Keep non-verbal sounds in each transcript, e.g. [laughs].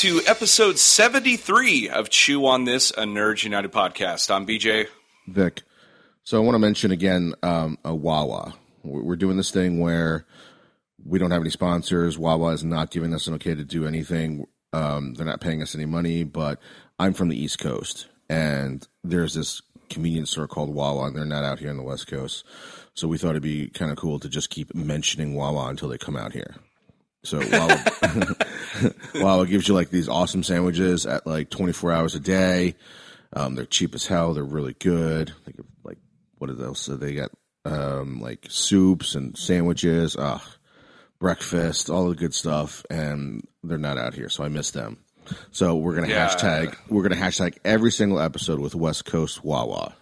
to episode 73 of Chew on This, a Nerds United podcast. I'm BJ. Vic. So I want to mention again um, a Wawa. We're doing this thing where we don't have any sponsors. Wawa is not giving us an okay to do anything. Um, they're not paying us any money, but I'm from the East Coast, and there's this convenience store called Wawa, and they're not out here on the West Coast. So we thought it'd be kind of cool to just keep mentioning Wawa until they come out here. So Wawa, [laughs] Wawa gives you like these awesome sandwiches at like 24 hours a day. Um, they're cheap as hell. They're really good. They give, like what else? So they got um, like soups and sandwiches, uh, breakfast, all the good stuff, and they're not out here, so I miss them. So we're gonna Yeah. hashtag we're gonna hashtag every single episode with West Coast Wawa.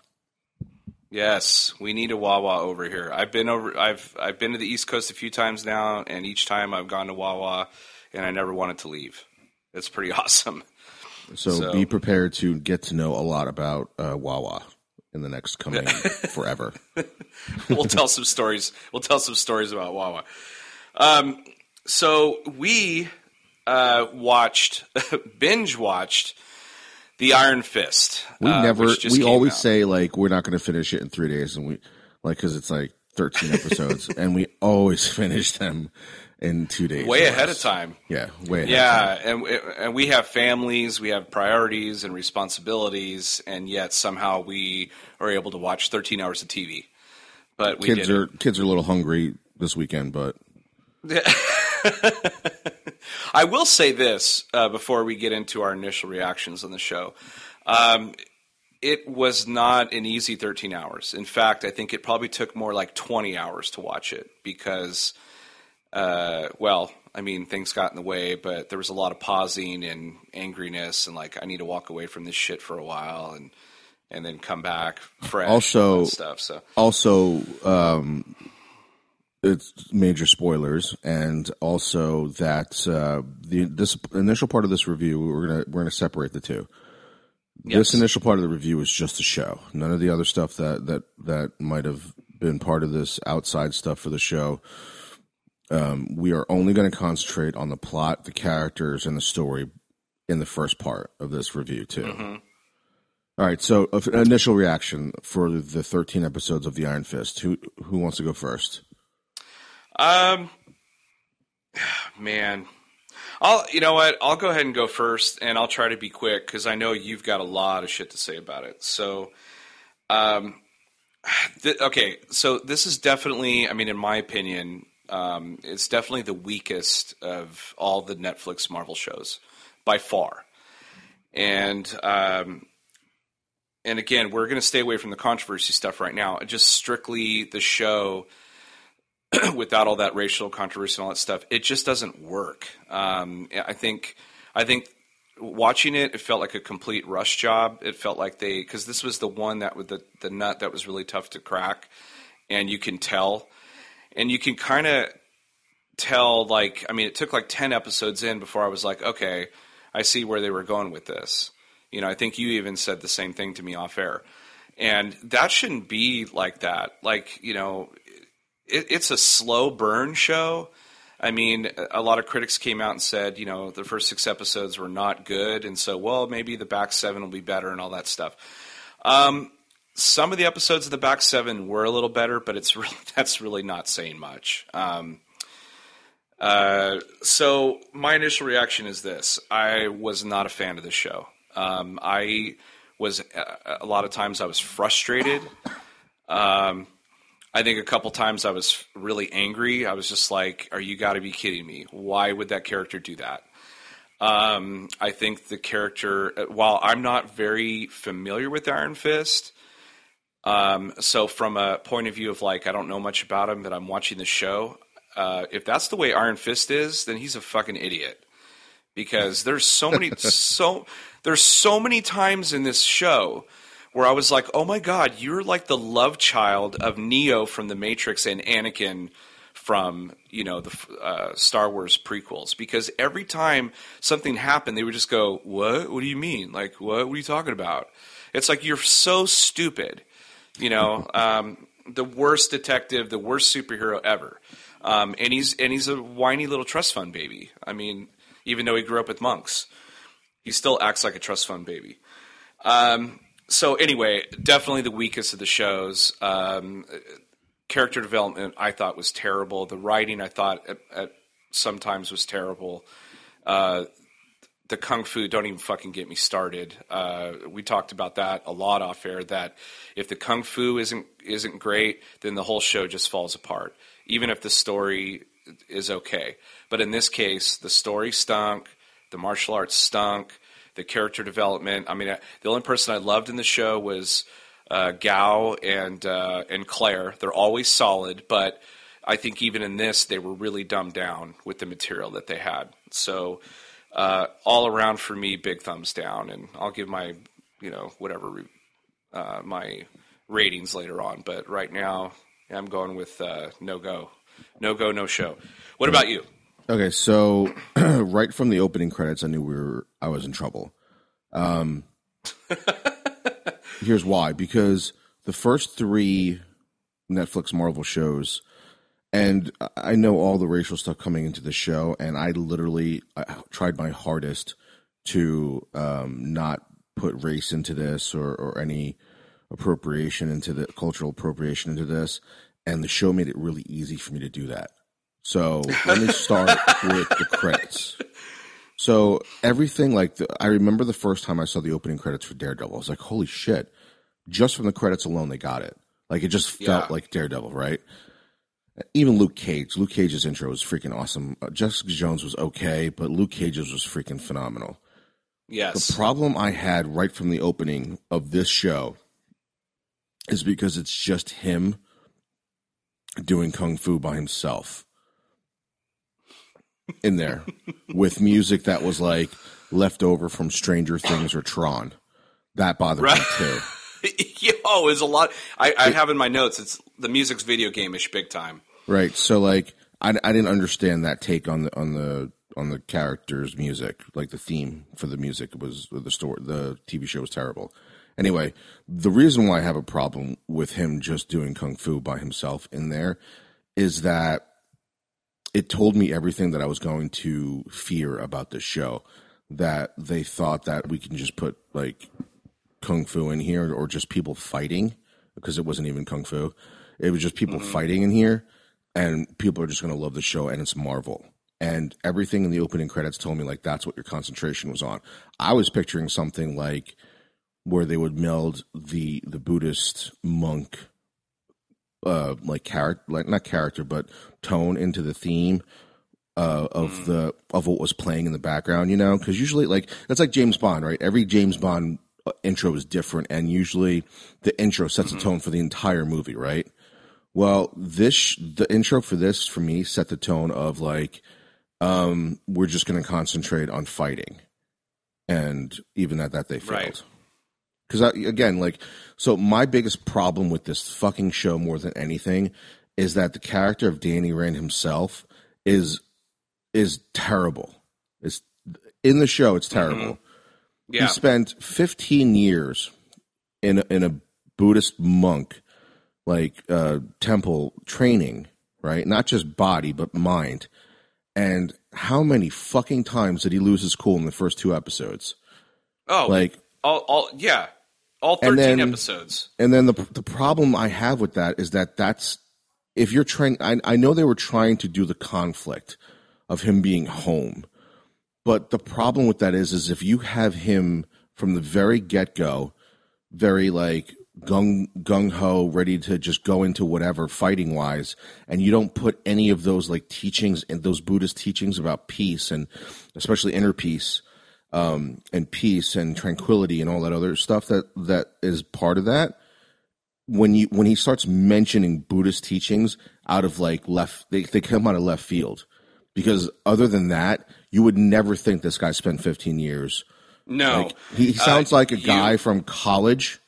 Yes, we need a Wawa over here. I've been over. I've I've been to the East Coast a few times now, and each time I've gone to Wawa, and I never wanted to leave. It's pretty [laughs] awesome. So, So- be prepared to get to know a lot about uh, Wawa in the next coming [laughs] forever. we'll tell some stories. We'll tell some stories about Wawa. Um, so we uh, watched, [laughs] binge watched, the Iron Fist. We uh, never. We always out. say like we're not going to finish it in three days, and we like because it's like thirteen episodes, [laughs] and we always [laughs] finish them in two days. way ahead of time. Yeah, way ahead. Yeah, Of time. and and we have families, we have priorities and responsibilities, and yet somehow we are able to watch 13 hours of TV. But we Kids are it. kids are a little hungry this weekend, but [laughs] [laughs] I will say this uh, before we get into our initial reactions on the show. Um, it was not an easy 13 hours. In fact, I think it probably took more like 20 hours to watch it because, uh, well, I mean, things got in the way, but there was a lot of pausing and angriness, and like, I need to walk away from this shit for a while and and then come back fresh. Also- and stuff. So also um, it's major spoilers, and also that uh, the this initial part of this review we're gonna we're gonna separate the two. This initial part of the review is just a show. None of the other stuff that that that might have been part of this outside stuff for the show. Um, we are only going to concentrate on the plot, the characters, and the story in the first part of this review too. All right. So, uh, initial reaction for the 13 episodes of the Iron Fist. Who who wants to go first? Um, [sighs] man, I'll you know what? I'll go ahead and go first, and I'll try to be quick because I know you've got a lot of shit to say about it. So, um, [sighs] th- okay, so this is definitely, I mean, in my opinion, um, it's definitely the weakest of all the Netflix Marvel shows by far, and um. And again, we're going to stay away from the controversy stuff right now. Just strictly the show [clears throat] without all that racial controversy and all that stuff, it just doesn't work. Um, I think, I think watching it, it felt like a complete rush job. It felt like they, because this was the one that with the the nut that was really tough to crack, and you can tell, and you can kind of tell. Like, I mean, it took like ten episodes in before I was like, okay, I see where they were going with this. You know, I think you even said the same thing to me off air. And that shouldn't be like that. Like, you know, it, it's a slow burn show. I mean, a lot of critics came out and said, you know, the first six episodes were not good, and so, well, maybe the back seven will be better and all that stuff. Um, some of the episodes of the back seven were a little better, but it's [laughs] really that's really not saying much. Um, uh, so my initial reaction is this: I was not a fan of the show. Um, I was uh, a lot of times I was frustrated. Um, I think a couple times I was really angry. I was just like, "Are you got to be kidding me? Why would that character do that?" Um, I think the character, while I'm not very familiar with Iron Fist, um, so from a point of view of like I don't know much about him, but I'm watching the show. Uh, if that's the way Iron Fist is, then he's a fucking idiot. Because there's so many [laughs] so there's so many times in this show where I was like, "Oh my god, you're like the love child of Neo from the Matrix and Anakin from you know the uh, Star Wars prequels." Because every time something happened, they would just go, "What? What do you mean? Like what? What are you talking about?" It's like you're so stupid, you know. [laughs] Um, the worst detective, the worst superhero ever, um, and he's and he's a whiny little trust fund baby. I mean, even though he grew up with monks. He still acts like a trust fund baby. Um, so anyway, definitely the weakest of the shows. Um, character development I thought was terrible. The writing I thought at, at sometimes was terrible. Uh, the kung fu don't even fucking get me started. Uh, we talked about that a lot off air. That if the kung fu isn't isn't great, then the whole show just falls apart. Even if the story is okay, but in this case, the story stunk. The martial arts stunk. The character development. I mean, the only person I loved in the show was uh, Gao and uh, and Claire. They're always solid, but I think even in this, they were really dumbed down with the material that they had. So uh, all around for me, big thumbs down, and I'll give my you know whatever uh, my ratings later on. But right now, I'm going with uh, no go, no go, no show. What about you? Okay, so [clears throat] right from the opening credits, I knew we were I was in trouble. Um, [laughs] here's why: because the first three Netflix Marvel shows, and I know all the racial stuff coming into the show, and I literally I tried my hardest to um, not put race into this or, or any appropriation into the cultural appropriation into this, and the show made it really easy for me to do that. So [laughs] let me start with the credits. So everything like the, I remember the first time I saw the opening credits for Daredevil, I was like, "Holy shit!" Just from the credits alone, they got it. Like it just felt Yeah. like Daredevil, right? Even Luke Cage. Luke Cage's intro was freaking awesome. Uh, Jessica Jones was okay, but Luke Cage's was freaking phenomenal. Yes. The problem I had right from the opening of this show is because it's just him doing kung fu by himself in there with music that was like left over from Stranger Things or Tron. That bothered Right. me too. [laughs] Yo, it's a lot. I, I have in my notes. It's the music's video game-ish big time. Right. So like I, I didn't understand that take on the on the on the characters' music, like the theme for the music was the story. The TV show was terrible. Anyway, the reason why I have a problem with him just doing kung fu by himself in there is that it told me everything that I was going to fear about this show. That they thought that we can just put like kung fu in here or just people fighting because it wasn't even kung fu. It was just people mm-hmm. fighting in here and people are just going to love the show and it's Marvel. And everything in the opening credits told me like that's what your concentration was on. I was picturing something like where they would meld the the Buddhist monk uh like character like not character but tone into the theme uh, of the of what was playing in the background, you know, because usually like that's like James Bond, right? Every James Bond uh, intro is different, and usually the intro sets a tone for the entire movie, right? Well, this the intro for this for me set the tone of like um, we're just going to concentrate on fighting, and even at that they failed. Right. Because again, like, so my biggest problem with this fucking show more than anything is that the character of Danny Rand himself is is terrible. It's in the show. It's terrible. Yeah. He spent 15 years in a, in a Buddhist monk like uh, temple training, right? Not just body but mind. And how many fucking times did he lose his cool in the first two episodes? oh, Like, all, all, yeah, all And thirteen then- episodes. and then the the problem I have with that is that that's if you're trying. I, I know they were trying to do the conflict of him being home, but the problem with that is, is if you have him from the very get go, very like gung gung ho, ready to just go into whatever fighting wise, and you don't put any of those like teachings and those Buddhist teachings about peace and especially inner peace um, and peace and tranquility and all that other stuff that that is part of that. When you when he starts mentioning Buddhist teachings out of like left, they they come out of left field because other than that, you would never think this guy spent 15 years. No, Like, he sounds Uh, like a you- guy from college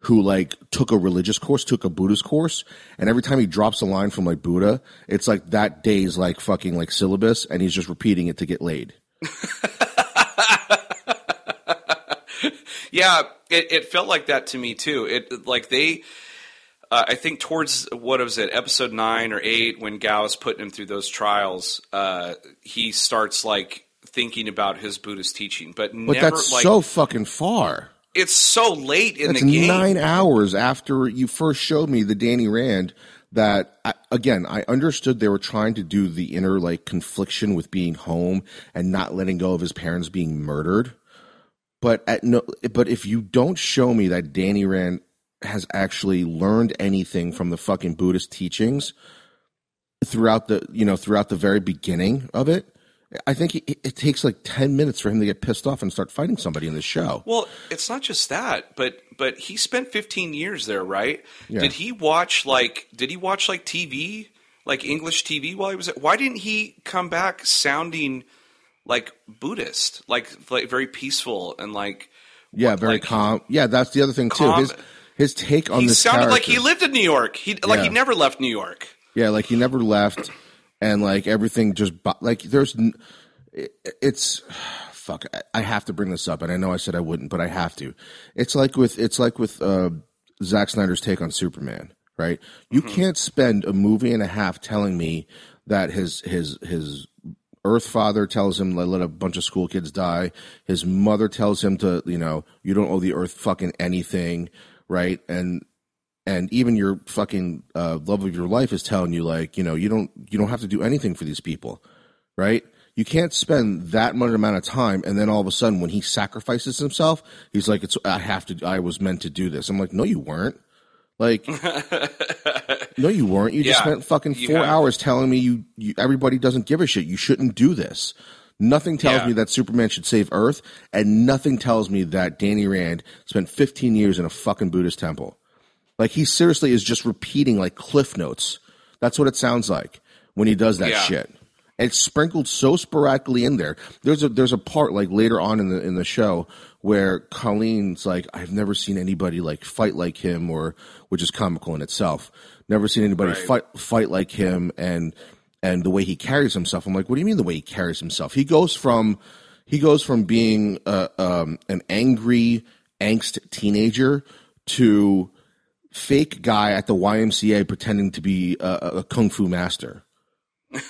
who like took a religious course, took a Buddhist course, and every time he drops a line from like Buddha, it's like that day's like fucking like syllabus, and he's just repeating it to get laid. [laughs] [laughs] Yeah, it, it felt like that to me too. It like they, uh, I think towards what was it, episode nine or eight, when Gao is putting him through those trials, uh, he starts like thinking about his Buddhist teaching, but, But never that's like so fucking far. it's so late in That's the game. nine hours after you first showed me the Danny Rand. That I, again, I understood they were trying to do the inner like confliction with being home and not letting go of his parents being murdered. But at no, but if you don't show me that Danny Rand has actually learned anything from the fucking Buddhist teachings throughout the you know throughout the very beginning of it, I think it, takes like ten minutes for him to get pissed off and start fighting somebody in the show. Well, it's not just that, but but he spent 15 years there, right? Yeah. Did he watch like did he watch like TV, like English TV while he was there? Why didn't he come back sounding like Buddhist, like like very peaceful and like Yeah, very like- calm. Yeah, that's the other thing too. Calm. His his take on he this sounded like he lived in New York. He like he never left New York. Yeah, like he never left, and like everything just like there's it's [sighs] fuck. I- I have to bring this up, and I know I said I wouldn't, but I have to. It's like with it's like with uh, Zack Snyder's take on Superman, right? You can't spend a movie and a half telling me that his his his Earth father tells him to let a bunch of school kids die. His mother tells him to, you know, you don't owe the Earth fucking anything, right? And and even your fucking uh, love of your life is telling you like, you know, you don't you don't have to do anything for these people, right? You can't spend that much amount of time and then all of a sudden when he sacrifices himself, he's like, "It's I have to. I was meant to do this." I'm like, "No, you weren't." Like, [laughs] no, you weren't. You just spent fucking four hours telling me you, you everybody doesn't give a shit. You shouldn't do this. Nothing tells Yeah. me that Superman should save Earth, and nothing tells me that Danny Rand spent 15 years in a fucking Buddhist temple. Like he seriously is just repeating like cliff notes. That's what it sounds like when he does that Yeah. shit. And it's sprinkled so sporadically in there. There's a there's a part like later on in the in the show where Colleen's like, I've never seen anybody like fight like him, or which is comical in itself. Never seen anybody Right. fight fight like him, and and the way he carries himself. I'm like, what do you mean the way he carries himself? He goes from he goes from being uh, um, an angry angst teenager to fake guy at the YMCA pretending to be a, a kung fu master. [laughs]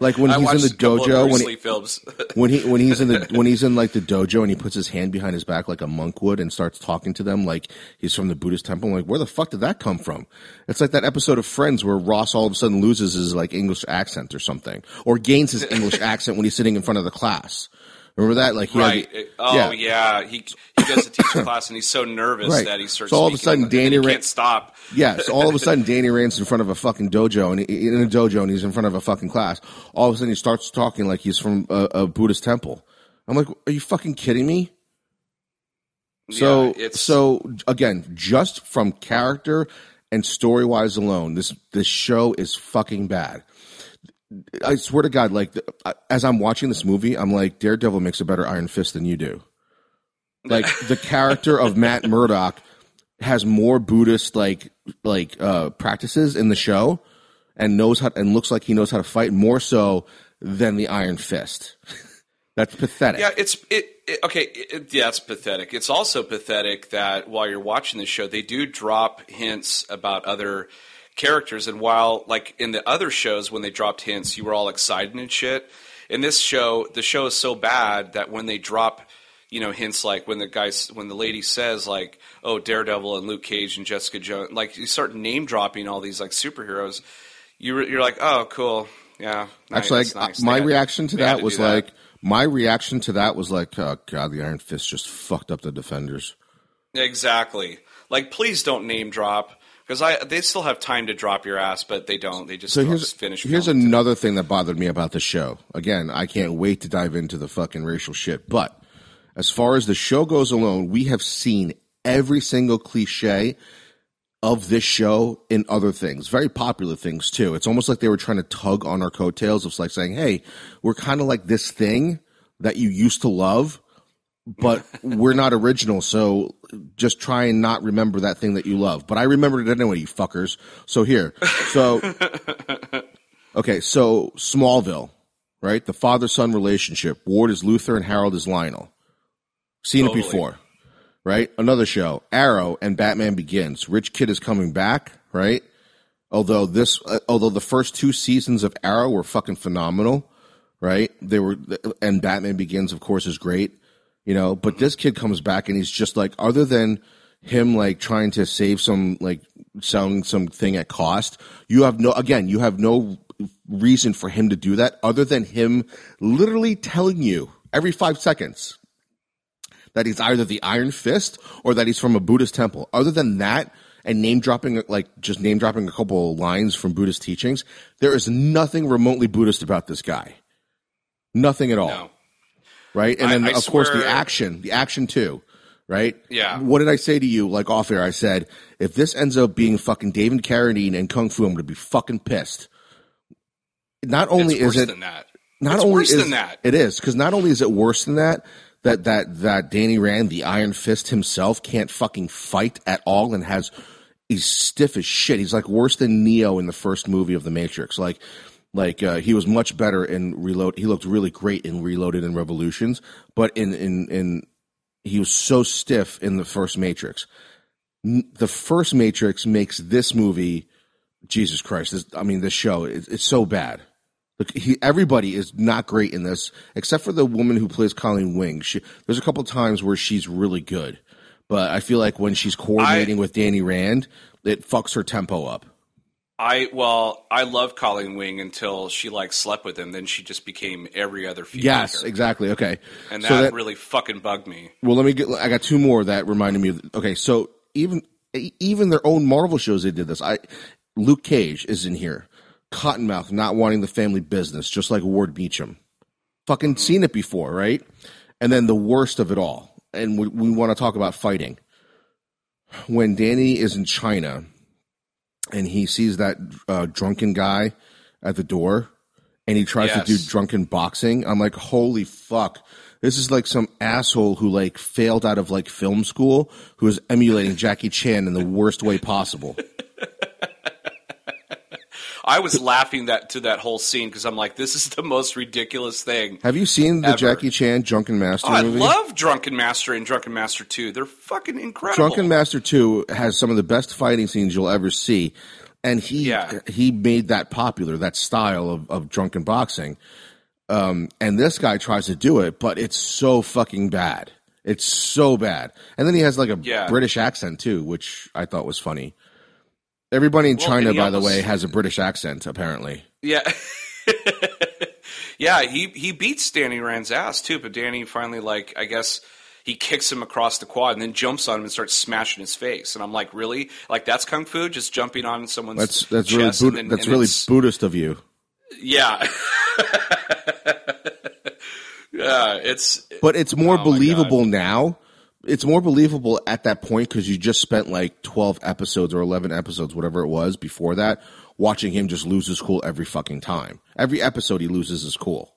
like when he's in the a couple of dojo when he, films. [laughs] when he when he's in the when he's in like the dojo and he puts his hand behind his back like a monk would and starts talking to them like he's from the Buddhist temple. I'm like, where the fuck did that come from? It's like that episode of Friends where Ross all of a sudden loses his like English accent or something, or gains his English [laughs] accent when he's sitting in front of the class. Remember that? Like had right. oh yeah. He he goes to teach a class and he's so nervous Right. that he starts. So all of a sudden Danny he can't stop. Yeah, so all of a [laughs] sudden Danny Rand's in front of a fucking dojo and he, in a dojo and he's in front of a fucking class. All of a sudden he starts talking like he's from a, a Buddhist temple. I'm like, are you fucking kidding me? So Yeah, it's so again, just from character and story wise alone, this this show is fucking bad. I swear to God, like the, as I'm watching this movie, I'm like Daredevil makes a better Iron Fist than you do. Like the character of Matt Murdock has more Buddhist like like uh, practices in the show, and knows how and looks like he knows how to fight more so than the Iron Fist. [laughs] That's pathetic. Yeah, it's it, it okay. It, yeah, it's pathetic. It's also pathetic that while you're watching the show, they do drop hints about other characters. And while like in the other shows, when they dropped hints, you were all excited and shit. In this show, the show is so bad that when they drop, you know, hints like when the guys, when the lady says like, "Oh, Daredevil and Luke Cage and Jessica Jones," like you start name dropping all these like superheroes. You're you're like, "Oh, cool." Yeah, nice, Actually, like, nice. my reaction to they that to was do that. like my reaction to that was like, oh god, the Iron Fist just fucked up the defenders. Exactly. Like, please don't name drop because I they still have time to drop your ass, but they don't. They just So here's finish. here's another thing that bothered me about the show. Again, I can't wait to dive into the fucking racial shit. But as far as the show goes alone, we have seen every single cliche of this show in other things, very popular things too. It's almost like they were trying to tug on our coattails of like saying, "Hey, we're kind of like this thing that you used to love." But [laughs] we're not original, so just try and not remember that thing that you love. But I remembered it anyway, you fuckers. So here, so [laughs] Okay, so Smallville, right? The father son relationship. Ward is Luthor and Harold is Lionel. Seen Totally. it before, right? Another show, Arrow and Batman Begins. Rich Kid is coming back, right? Although this, uh, although the first two seasons of Arrow were fucking phenomenal, right? They were, and Batman Begins, of course, is great, you know. But this kid comes back and he's just like, other than him like trying to save some like selling something at cost, you have no again, you have no reason for him to do that other than him literally telling you every five seconds that he's either the Iron Fist or that he's from a Buddhist temple. Other than that, and name dropping, like just name dropping a couple of lines from Buddhist teachings, there is nothing remotely Buddhist about this guy. Nothing at all. No. Right? And then, I- I of course, the action, the action too. Right? Yeah. What did I say to you, like off air? I said, if this ends up being fucking David Carradine and Kung Fu, I'm going to be fucking pissed. Not only It's is worse it than that. not it's only worse is, than that. It is because not only is it worse than that, that that that Danny Rand, the Iron Fist himself, can't fucking fight at all and has he's stiff as shit. He's like worse than Neo in the first movie of the Matrix. Like like uh, he was much better in Reload. He looked really great in Reloaded and Revolutions, but in in in he was so stiff in the first Matrix. The first Matrix makes this movie Jesus Christ. This, I mean, this show it's, it's so bad. Look, he, everybody is not great in this, except for the woman who plays Colleen Wing. She, there's a couple times where she's really good, but I feel like when she's coordinating with Danny Rand, it fucks her tempo up. I well, I love Colleen Wing until she like slept with him. Then she just became every other female. Yes, exactly. Okay, and so that, really fucking bugged me. Well, let me get. I got two more that reminded me of. Okay, so even even their own Marvel shows they did this. I Luke Cage is in here. Cottonmouth not wanting the family business, just like Ward Meachum. Fucking seen it before, right? And then the worst of it all, and we, we want to talk about fighting. When Danny is in China, and he sees that uh, drunken guy at the door, and he tries to do drunken boxing. I'm like, holy fuck. This is like some asshole who like failed out of like film school who is emulating Jackie Chan in the worst way possible. [laughs] I was laughing that to that whole scene because I'm like, this is the most ridiculous thing. Have you seen the Ever. Jackie Chan Drunken Master Oh, I movie? love Drunken Master and Drunken Master 2. They're fucking incredible. Drunken Master 2 has some of the best fighting scenes you'll ever see. And he Yeah. he made that popular, that style of, of drunken boxing. Um, and this guy tries to do it, but it's so fucking bad. It's so bad. And then he has like a Yeah. British accent too, which I thought was funny. Everybody in Well, China, by the way, has a British accent, apparently. Yeah. [laughs] yeah, he he beats Danny Rand's ass too, but Danny finally like I guess he kicks him across the quad and then jumps on him and starts smashing his face. And I'm like, really? Like that's kung fu? Just jumping on someone's That's that's really and then- that's really Buddhist of you. yeah. [laughs] yeah, it's But it's more Oh believable now. It's more believable at that point because you just spent like 12 episodes or 11 episodes, whatever it was before that, watching him just lose his cool every fucking time. Every episode he loses his cool.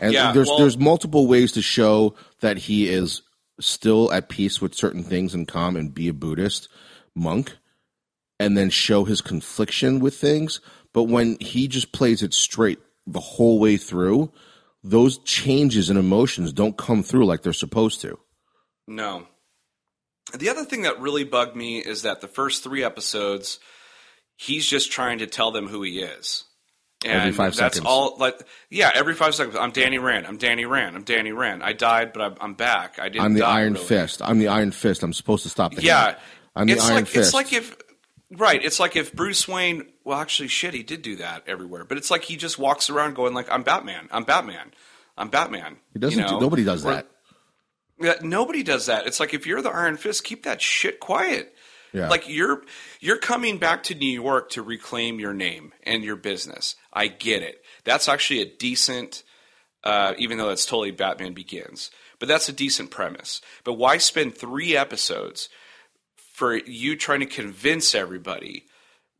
And Yeah, there's well- there's multiple ways to show that he is still at peace with certain things and calm and be a Buddhist monk and then show his confliction with things. But when he just plays it straight the whole way through, those changes and emotions don't come through like they're supposed to. No. The other thing that really bugged me is that the first three episodes, he's just trying to tell them who he is. And Every five that's seconds. all like yeah, every five seconds. I'm Danny Rand. I'm Danny Rand. I'm Danny Rand. I died, but I'm, I'm back. I didn't. I'm the die, Iron really. Fist. I'm the Iron Fist. I'm supposed to stop the Yeah, hand. I'm the it's Iron like Fist. it's like if right. It's like if Bruce Wayne. Well, actually, shit, he did do that everywhere. But it's like he just walks around going like, "I'm Batman. I'm Batman. I'm Batman." he doesn't. you know? do, nobody does Or- that. Yeah, nobody does that. It's like if you're the Iron Fist, keep that shit quiet. Yeah. Like you're you're coming back to New York to reclaim your name and your business. I get it. That's actually a decent uh, even though that's totally Batman Begins. But that's a decent premise. But why spend three episodes for you trying to convince everybody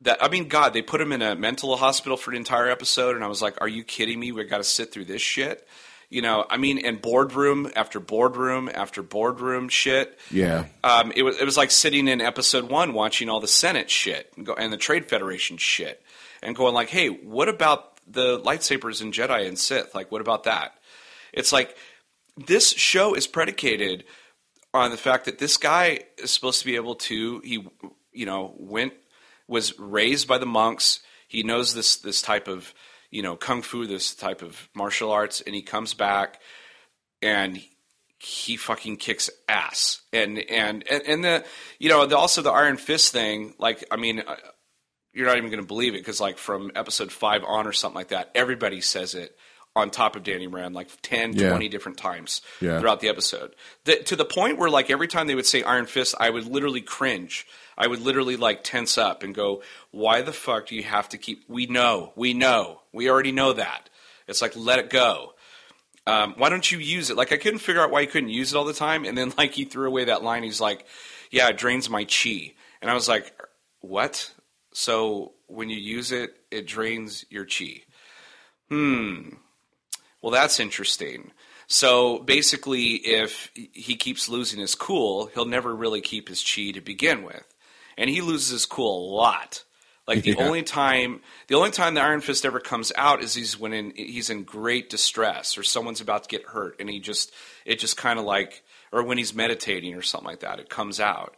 that I mean, God, they put him in a mental hospital for an entire episode, and I was like, "Are you kidding me? We got to sit through this shit." You know, I mean, and boardroom after boardroom after boardroom shit. Yeah. Um, it was it was like sitting in episode one watching all the Senate shit and, go, and the Trade Federation shit, and going like, "Hey, what about the lightsabers and Jedi and Sith? Like, what about that?" It's like this show is predicated on the fact that this guy is supposed to be able to he you know went was raised by the monks he knows this this type of you know, kung fu, this type of martial arts, and he comes back and he fucking kicks ass. And and and, and the you know the, also the Iron Fist thing. Like I mean, uh, you're not even going to believe it because like from episode five on or something like that, everybody says it on top of Danny Rand like 10, Yeah. 20 different times Yeah. throughout the episode. The, to the point where like every time they would say Iron Fist, I would literally cringe. I would literally like tense up and go, "Why the fuck do you have to keep? We know, we know, we already know that." It's like let it go. Um, why don't you use it? Like I couldn't figure out why he couldn't use it all the time, and then [laughs] like he threw away that line. He's like, "Yeah, it drains my chi," and I was like, "What?" So when you use it, it drains your chi. Hmm. Well, that's interesting. So basically, if he keeps losing his cool, he'll never really keep his chi to begin with, and he loses his cool a lot. Like [laughs] the Yeah. only time, the only time the Iron Fist ever comes out is he's when in, he's in great distress or someone's about to get hurt, and he just it just kind of like, or when he's meditating or something like that, it comes out.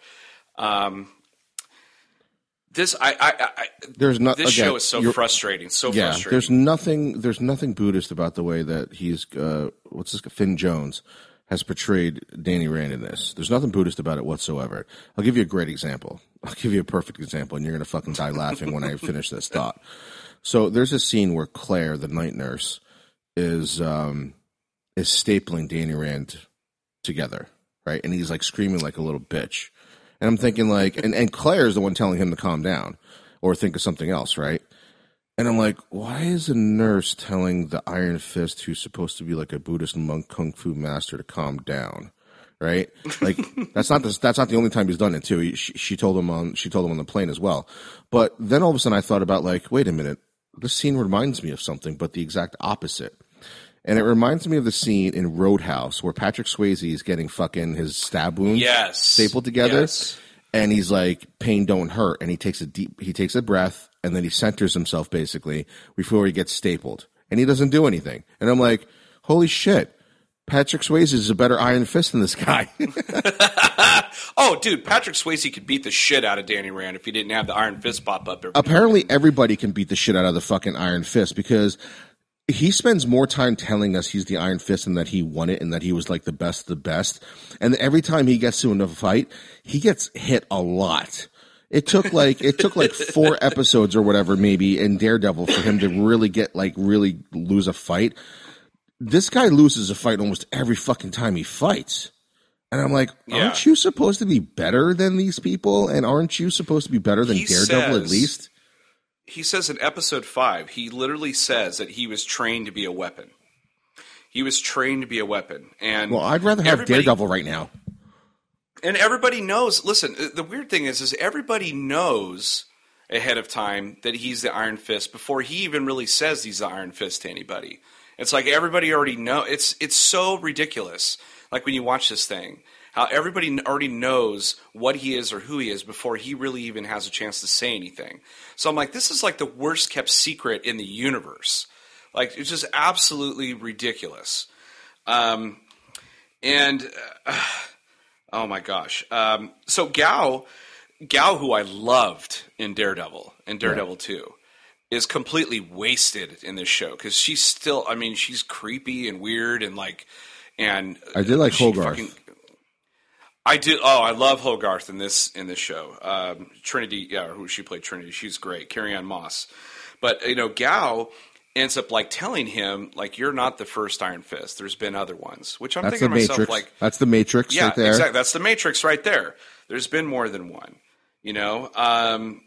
Um, this I, I, I There's not this again, show is so frustrating, so yeah, frustrating. there's nothing. There's nothing Buddhist about the way that he's. Uh, what's this? Finn Jones has portrayed Danny Rand in this. There's nothing Buddhist about it whatsoever. I'll give you a great example. [laughs] I'll give you a perfect example, and you're gonna fucking die laughing when I finish this thought. So there's a scene where Claire, the night nurse, is um, is stapling Danny Rand together, right? And he's like screaming like a little bitch. And I'm thinking like, and, and Claire's the one telling him to calm down or think of something else, right? And I'm like, why is a nurse telling the Iron Fist, who's supposed to be like a Buddhist monk kung fu master, to calm down? Right? Like [laughs] that's not the, that's not the only time he's done it too. He, she, she told him on she told him on the plane as well. But then all of a sudden I thought about like, wait a minute, this scene reminds me of something, but the exact opposite. And it reminds me of the scene in Roadhouse where Patrick Swayze is getting fucking his stab wound yes, stapled together Yes. and he's like pain don't hurt and he takes a deep he takes a breath and then he centers himself basically before he gets stapled. And he doesn't do anything. And i'm like holy shit patrick swayze is a better iron fist than this guy. [laughs] Oh, dude, Patrick Swayze could beat the shit out of Danny Rand if he didn't have the Iron Fist pop up. Every apparently everybody can beat the shit out of the fucking iron fist because he spends more time telling us he's the iron fist and that he won it and that he was like the best of the best. And every time he gets to another fight he gets hit a lot it took like it took like four episodes or whatever maybe in daredevil for him to really get like really lose a fight. This guy loses a fight almost every fucking time he fights. And i'm like aren't you supposed to be better than these people? And aren't you supposed to be better than He daredevil at least? he says in episode five, he literally says that he was trained to be a weapon. He was trained to be a weapon, and Well, I'd rather have Daredevil right now. And everybody knows. Listen, uh, the weird thing is, is everybody knows ahead of time that he's the Iron Fist before he even really says he's the Iron Fist to anybody. It's like everybody already know. It's it's so ridiculous. Like when you watch this thing, how everybody already knows what he is or who he is before he really even has a chance to say anything. So I'm like, this is like the worst kept secret in the universe. Like it's just absolutely ridiculous. Um, and uh, Oh my gosh. Um, so Gao, Gao, who I loved in Daredevil and Daredevil Two, is completely wasted in this show because she's still. I mean, she's creepy and weird and like, and I did like Hogarth. I do. Oh, I love Hogarth in this in this show. Um, Trinity, yeah, who she played Trinity. She's great. Carrie-Anne Moss, but you know, Gao ends up like telling him like you're not the first Iron Fist. There's been other ones, which I'm That's thinking to myself Matrix. like That's the Matrix yeah, right there. exactly. That's the Matrix right there. There's been more than one. You know. Um,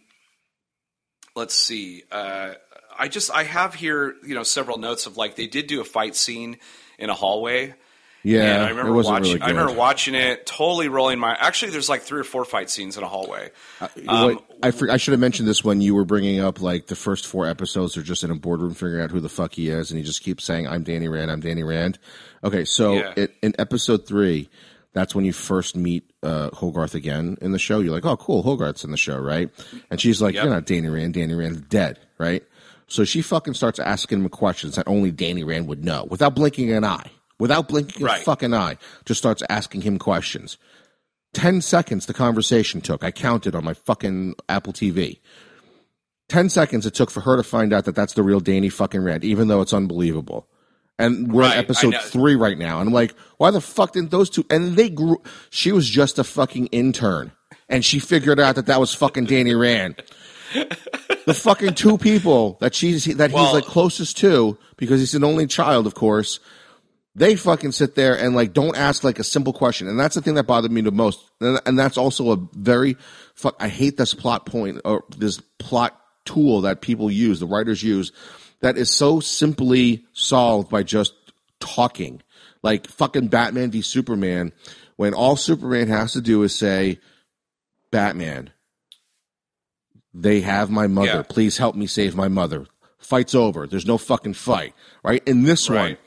let's see. Uh, I just I have here you know several notes of like they did do a fight scene in a hallway. Yeah, and I remember watching. really I remember watching it, totally rolling my. Actually, there's like three or four fight scenes in a hallway. What- I, for, I should have mentioned this when you were bringing up like the first four episodes are just in a boardroom figuring out who the fuck he is, and he just keeps saying, "I'm Danny Rand. I'm Danny Rand." Okay, so Yeah. it, in episode three, that's when you first meet uh, Hogarth again in the show. You're like, "Oh, cool, Hogarth's in the show, right?" And she's like, Yep. "You're not Danny Rand. Danny Rand's dead, right?" So she fucking starts asking him questions that only Danny Rand would know without blinking an eye. Without blinking a fucking eye, just starts asking him questions. 10 seconds the conversation took. I counted on my fucking Apple TV. 10 seconds it took for her to find out that that's the real Danny fucking Rand, even though it's unbelievable. And we're Right, on episode three right now. And I'm like, why the fuck didn't those two? And they grew. She was just a fucking intern. And she figured out that that was fucking Danny Rand. the fucking two people that she's that he's Well- like closest to because he's an only child, of course. They fucking sit there and like don't ask like a simple question, and that's the thing that bothered me the most. And, and that's also a very fuck. I hate this plot point or this plot tool that people use, the writers use, that is so simply solved by just talking. Like fucking Batman v Superman, when all Superman has to do is say, "Batman, they have my mother. Yeah. Please help me save my mother. Fight's over. There's no fucking fight, right? In this one, Right.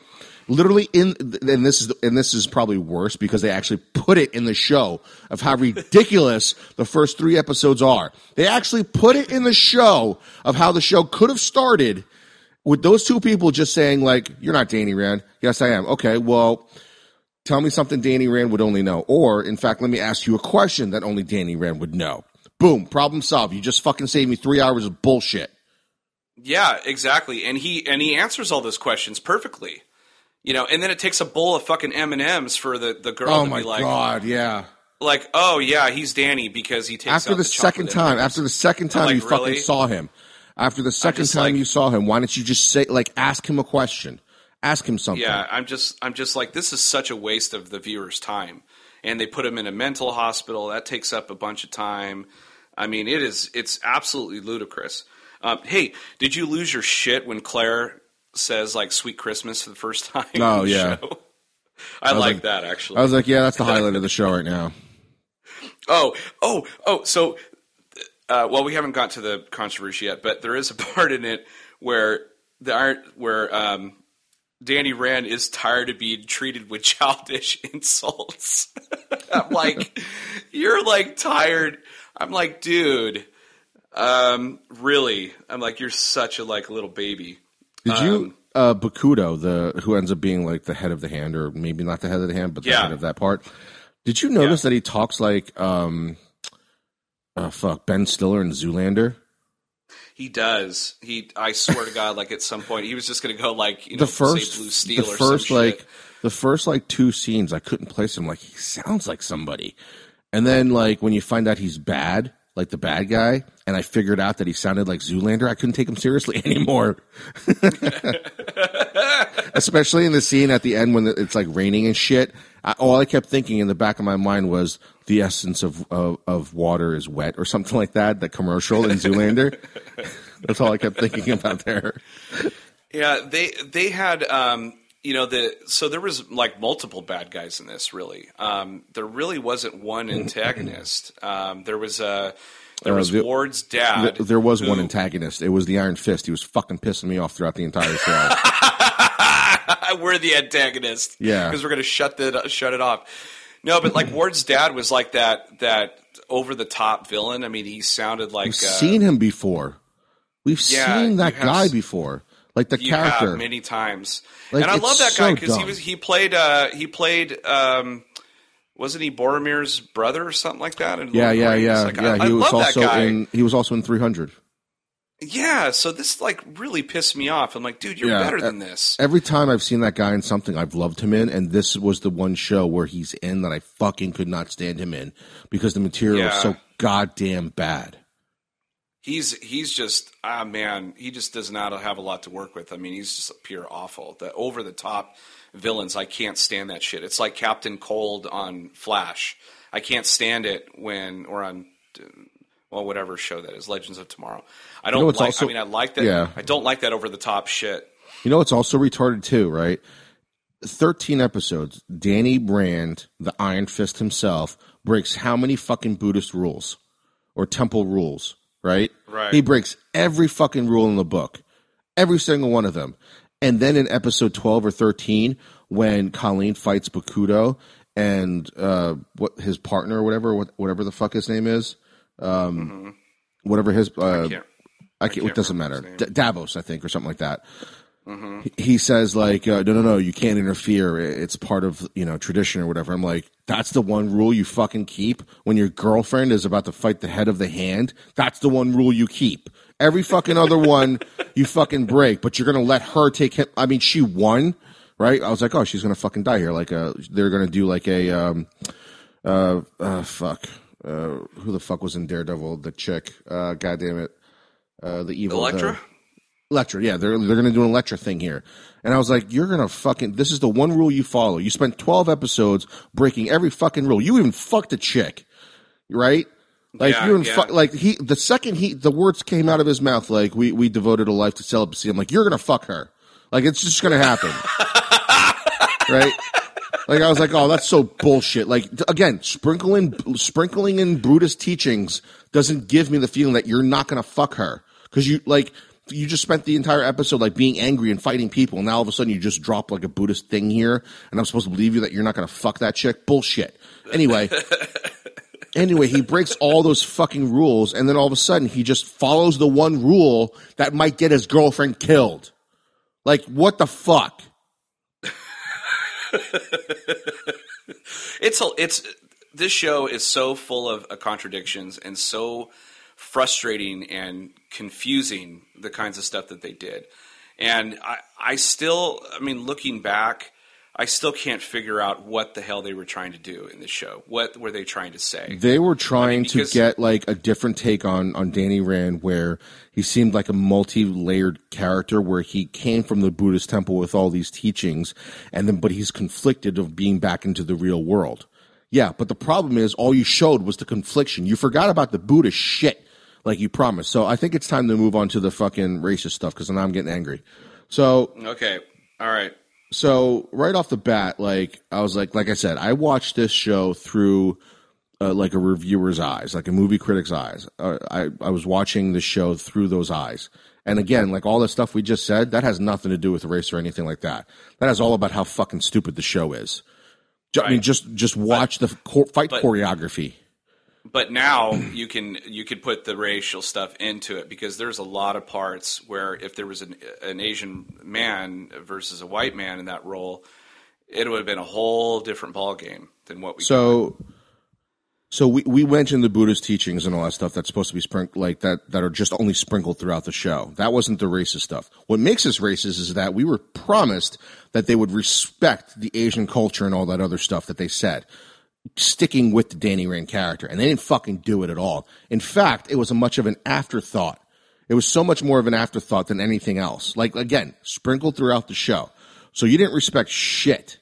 Literally in and this is and this is probably worse because they actually put it in the show of how ridiculous the first 3 episodes are. They actually put it in the show of how the show could have started with those two people just saying like you're not Danny Rand. Yes, I am. Okay, well, tell me something Danny Rand would only know. Or, in fact, let me ask you a question that only Danny Rand would know. Boom, problem solved. You just fucking saved me three hours of bullshit. Yeah, exactly. And he and he answers all those questions perfectly. You know, and then it takes a bowl of fucking M and M's for the the girl Oh to my be like, god, yeah. like, oh yeah, he's Danny because he takes After the, the second time, after the second time like, you fucking saw him, after the second time like- you saw him, why don't you just say like ask him a question, ask him something? Yeah, I'm just I'm just like this is such a waste of the viewer's time. And they put him in a mental hospital. That takes up a bunch of time. I mean, it is it's absolutely ludicrous. Um, hey, did you lose your shit when Claire says like "Sweet Christmas" for the first [laughs] time? Oh, in the yeah. show? I, was like, like- that actually. I was like, yeah, that's the [laughs] highlight of the show right now. Oh, oh, oh. So, uh, well, we haven't got to the controversy yet, but there is a [laughs] part in it where the art where um, Danny Rand is tired of being treated with childish insults. I'm like, you're like tired. I'm like, dude, um, really? I'm like, you're such a like little baby. Did you uh Bakuto, the who ends up being like the head of the hand, or maybe not the head of the hand, but the Yeah. head of that part? Did you notice that he talks like um uh fuck Ben Stiller and Zoolander? He does. He. I swear to God, like at some point, he was just gonna go like you know, The first Blue Steel the first like shit. the first like two scenes I couldn't place him like he sounds like somebody. And then like when you find out he's bad, like the bad guy, and I figured out that he sounded like Zoolander, I couldn't take him seriously [laughs] anymore. [laughs] Especially in the scene at the end when it's like raining and shit. I, all I kept thinking in the back of my mind was the essence of, of of water is wet or something like that. The commercial in Zoolander. [laughs] That's all I kept thinking about there. Yeah, they they had um, you know the so there was like multiple bad guys in this. Really, um, there really wasn't one antagonist. Um, there was a there was the- Ward's dad. Th- there was one antagonist. It was the Iron Fist. He was fucking pissing me off throughout the entire show. [laughs] we're the antagonist. Yeah. because we're gonna shut the shut it off. No, but like Ward's dad was like that that over the top villain. I mean, he sounded like We've uh, seen him before. We've Yeah, seen that guy s- before. Like the you character. have many times, Like, and I love that guy so because he was he played uh, he played um, wasn't he Boromir's brother or something like that? In yeah, Lord of the yeah, yeah, Like, yeah. I, he I was love also that guy. in. He was also in 300. Yeah, so this like really pissed me off. I'm like, dude, you're Yeah, better than this. Every time I've seen that guy in something, I've loved him in, and this was the one show where he's in that I fucking could not stand him in because the material is Yeah. so goddamn bad. He's he's just ah man, he just does not have a lot to work with. I mean, he's just pure awful. The over the top villains, I can't stand that shit. It's like Captain Cold on Flash. I can't stand it when or on well whatever show that is, Legends of Tomorrow. I don't know what's like. also- I mean, I like that. Yeah. I don't like that over the top shit. You know, it's also retarded too, right? 13 episodes. Danny Brand, the Iron Fist himself, breaks how many fucking Buddhist rules or temple rules, right? Right. He breaks every fucking rule in the book, every single one of them. And then in episode 12 or 13, when Colleen fights Bakuto and uh, what his partner or whatever, what, whatever the fuck his name is, um, whatever his, uh, Can't- I can't, it can't doesn't matter. D- Davos, I think, or something like that. He- He says like, uh, no, no, no, you can't interfere. It's part of you know tradition or whatever. I'm like, that's the one rule you fucking keep when your girlfriend is about to fight the head of the hand. That's the one rule you keep. Every fucking other one you fucking break, but you're gonna let her take him. I mean, she won, right? I was like, oh, she's gonna fucking die here. Like, uh, they're gonna do like a, um, uh, uh fuck, uh, who the fuck was in Daredevil? The chick, uh, god damn it, uh, the evil Elektra. Elektra, yeah, they're they're gonna do an Elektra thing here, and I was like, you're gonna fucking. This is the one rule you follow. You spent twelve episodes breaking every fucking rule. You even fucked a chick, right? Like Yeah, you even yeah. fu- like he. The second he the words came out of his mouth, like we we devoted a life to celibacy. I'm like, you're gonna fuck her. Like it's just gonna happen, [laughs] right? Like I was like, oh, that's so bullshit. Like again, sprinkling sprinkling in Buddhist teachings doesn't give me the feeling that you're not gonna fuck her because you like you just spent the entire episode like being angry and fighting people, and now all of a sudden you just drop like a Buddhist thing here, and I'm supposed to believe you that you're not gonna fuck that chick. Bullshit. Anyway. [laughs] Anyway, he breaks all those fucking rules, and then all of a sudden he just follows the one rule that might get his girlfriend killed. Like, what the fuck? [laughs] it's a, it's this show is so full of uh, contradictions and so frustrating and confusing the kinds of stuff that they did and I, I still i mean looking back i still can't figure out what the hell they were trying to do in this show what were they trying to say They were trying because- to get like a different take on on Danny Rand, where he seemed like a multi-layered character, where he came from the Buddhist temple with all these teachings, and then but he's conflicted of being back into the real world. Yeah, but the problem is all you showed was the confliction. You forgot about the Buddhist shit, like you promised. So I think it's time to move on to the fucking racist stuff because now I'm getting angry. So okay all right so right off the bat, like I was like, like I said, I watched this show through uh, like a reviewer's eyes, like a movie critic's eyes. Uh, I I was watching the show through those eyes, and again, like all the stuff we just said, that has nothing to do with race or anything like that. That is all about how fucking stupid the show is. I mean, just just watch the cho- fight but- choreography. But now you can you could put the racial stuff into it because there's a lot of parts where if there was an, an Asian man versus a white man in that role, it would have been a whole different ball game than what we. So, so we, we mentioned the Buddhist teachings and all that stuff that's supposed to be sprinkled, like that, that are just only sprinkled throughout the show. That wasn't the racist stuff. What makes us racist is that we were promised that they would respect the Asian culture and all that other stuff that they said, sticking with the Danny Rand character. And they didn't fucking do it at all. In fact, it was a much of an afterthought. It was so much more of an afterthought than anything else. Like, again, sprinkled throughout the show. So you didn't respect shit.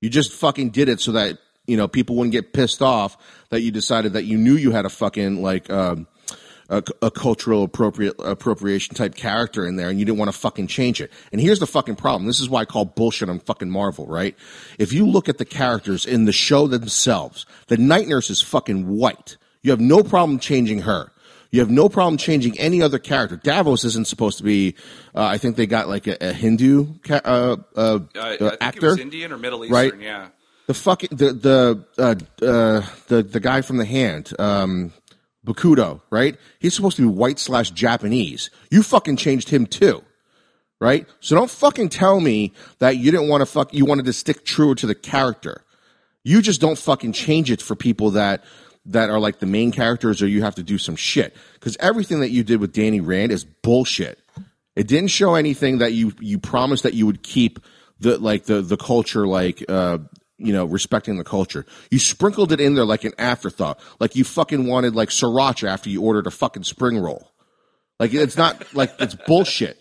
You just fucking did it so that you know people wouldn't get pissed off that you decided that you knew you had a fucking like um, a, a cultural appropriate appropriation type character in there, and you didn't want to fucking change it. And here's the fucking problem. This is why I call bullshit on fucking Marvel, right? If you look at the characters in the show themselves, the night nurse is fucking white. You have no problem changing her. You have no problem changing any other character. Davos isn't supposed to be. Uh, I think they got like a, a Hindu ca- uh, uh, Uh, I think actor it was Indian or Middle Eastern, right? yeah. the fucking the the uh, uh, the the guy from the hand, um, Bakuto, right? He's supposed to be white slash Japanese. You fucking changed him too, right? So don't fucking tell me that you didn't want to fuck. You wanted to stick true to the character. You just don't fucking change it for people that that are like the main characters, or you have to do some shit. Because everything that you did with Danny Rand is bullshit. It didn't show anything that you you promised that you would keep the like the the culture like uh you know respecting the culture. You sprinkled it in there like an afterthought, like you fucking wanted like sriracha after you ordered a fucking spring roll. Like it's not [laughs] like it's bullshit.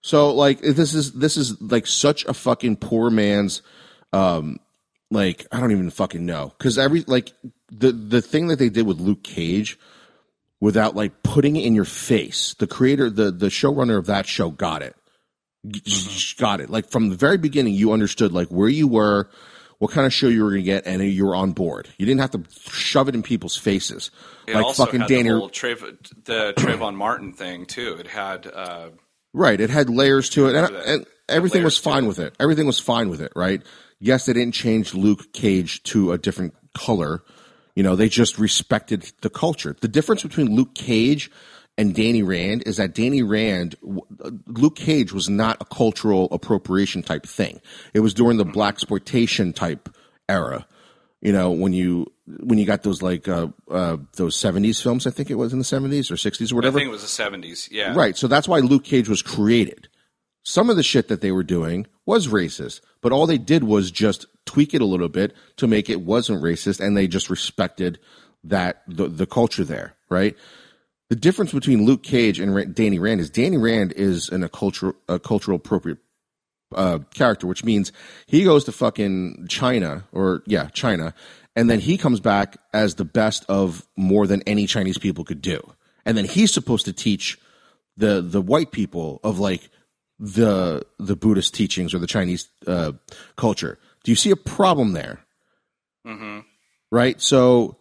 So like this is this is like such a fucking poor man's um like I don't even fucking know cuz every like the the thing that they did with Luke Cage without like putting it in your face. The creator the the showrunner of that show got it. G- Got it. Like from the very beginning you understood like where you were, what kind of show you were going to get and you were on board. You didn't have to shove it in people's faces. It like also fucking had Danny the Trav- the Trayvon Martin thing too. It had uh, Right. It had layers to it, and, That- and everything was fine it. with it. Everything was fine with it, right? Yes, they didn't change Luke Cage to a different color. You know, they just respected the culture. The difference between Luke Cage and Danny Rand is that Danny Rand, Luke Cage was not a cultural appropriation type thing. It was during the black exploitation type era. You know, when you when you got those like uh, uh, those seventies films, I think it was in the seventies or sixties or whatever. I think it was the seventies. Yeah. Right. So that's why Luke Cage was created. Some of the shit that they were doing was racist, but all they did was just tweak it a little bit to make it wasn't racist, and they just respected that the the culture there. Right. The difference between Luke Cage and Danny Rand is Danny Rand is an, a cultural a cultural appropriate uh, character, which means he goes to fucking China or yeah China, and then he comes back as the best of more than any Chinese people could do, and then he's supposed to teach the the white people of like the the Buddhist teachings or the Chinese uh, culture. Do you see a problem there? Mm-hmm. Right. So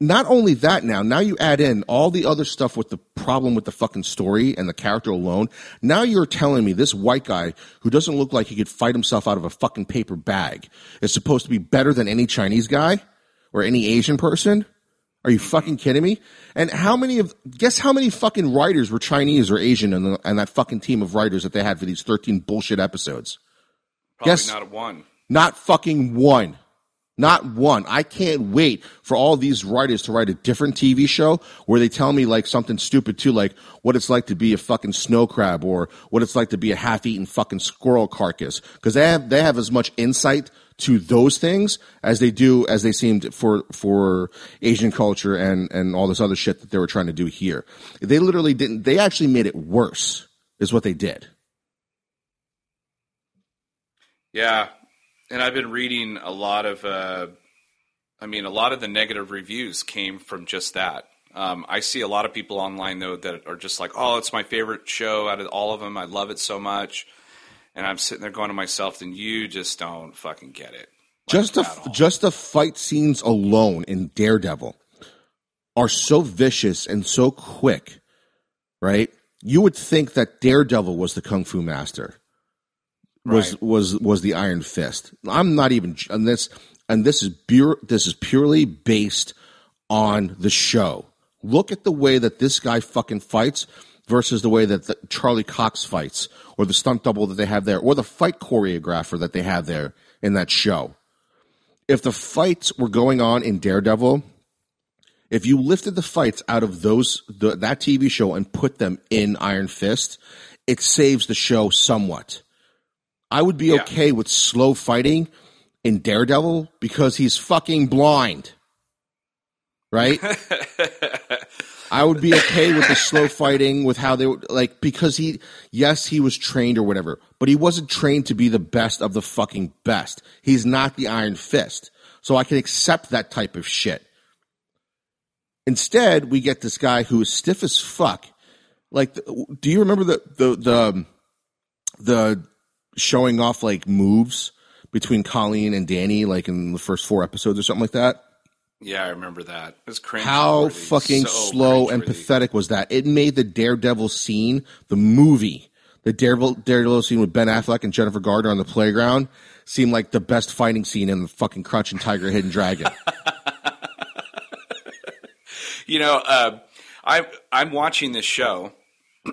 not only that now, now you add in all the other stuff with the problem with the fucking story and the character alone. Now you're telling me this white guy who doesn't look like he could fight himself out of a fucking paper bag is supposed to be better than any Chinese guy or any Asian person? Are you fucking kidding me? And how many of guess how many fucking writers were Chinese or Asian in, the, in that fucking team of writers that they had for these 13 bullshit episodes? Probably Yes. not one. Not fucking one. Not one. I can't wait for all these writers to write a different TV show where they tell me like something stupid too, like what it's like to be a fucking snow crab or what it's like to be a half-eaten fucking squirrel carcass. Cause they have, they have as much insight to those things as they do, as they seemed for, for Asian culture and, and all this other shit that they were trying to do here. They literally didn't, they actually made it worse is what they did. Yeah, and I've been reading a lot of. Uh, I mean, a lot of the negative reviews came from just that. Um, I see a lot of people online though that are just like, "Oh, it's my favorite show out of all of them. I love it so much." And I'm sitting there going to myself, "Then you just don't fucking get it." Like, just the just the fight scenes alone in Daredevil are so vicious and so quick, right? You would think that Daredevil was the kung fu master, was Right. was was the Iron Fist. I'm not even and this and this is pure. This is purely based on the show. Look at the way that this guy fucking fights versus the way that the, Charlie Cox fights, or the stunt double that they have there, or the fight choreographer that they have there in that show if the fights were going on in Daredevil, if you lifted the fights out of those the, that TV show and put them in Iron Fist, it saves the show somewhat. I would be Yeah. okay with slow fighting in Daredevil because he's fucking blind. Right? [laughs] I would be okay with the slow fighting with how they were like because he yes he was trained or whatever but he wasn't trained to be the best of the fucking best he's not the iron fist so I can accept that type of shit instead we get this guy who is stiff as fuck like do you remember the the the um, the showing off like moves between Colleen and Danny like in the first four episodes or something like that Yeah, I remember that. It was cringe. how fucking slow and pathetic was that? It made the Daredevil scene, the movie, the Daredevil, Daredevil scene with Ben Affleck and Jennifer Gardner on the playground, seem like the best fighting scene in the fucking Crouching Tiger, Hidden Dragon. [laughs] [laughs] You know, uh, I I'm watching this show,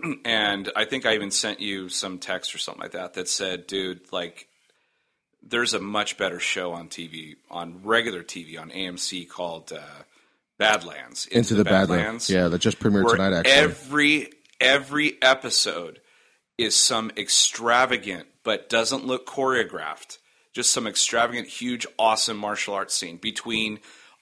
[clears throat] and I think I even sent you some text or something like that that said, "Dude, like, there's a much better show on TV, on regular TV, on AMC called uh, Badlands, Into the Badlands. Yeah, that just premiered tonight, actually. every every episode is some extravagant but doesn't look choreographed. Just some extravagant, huge, awesome martial arts scene between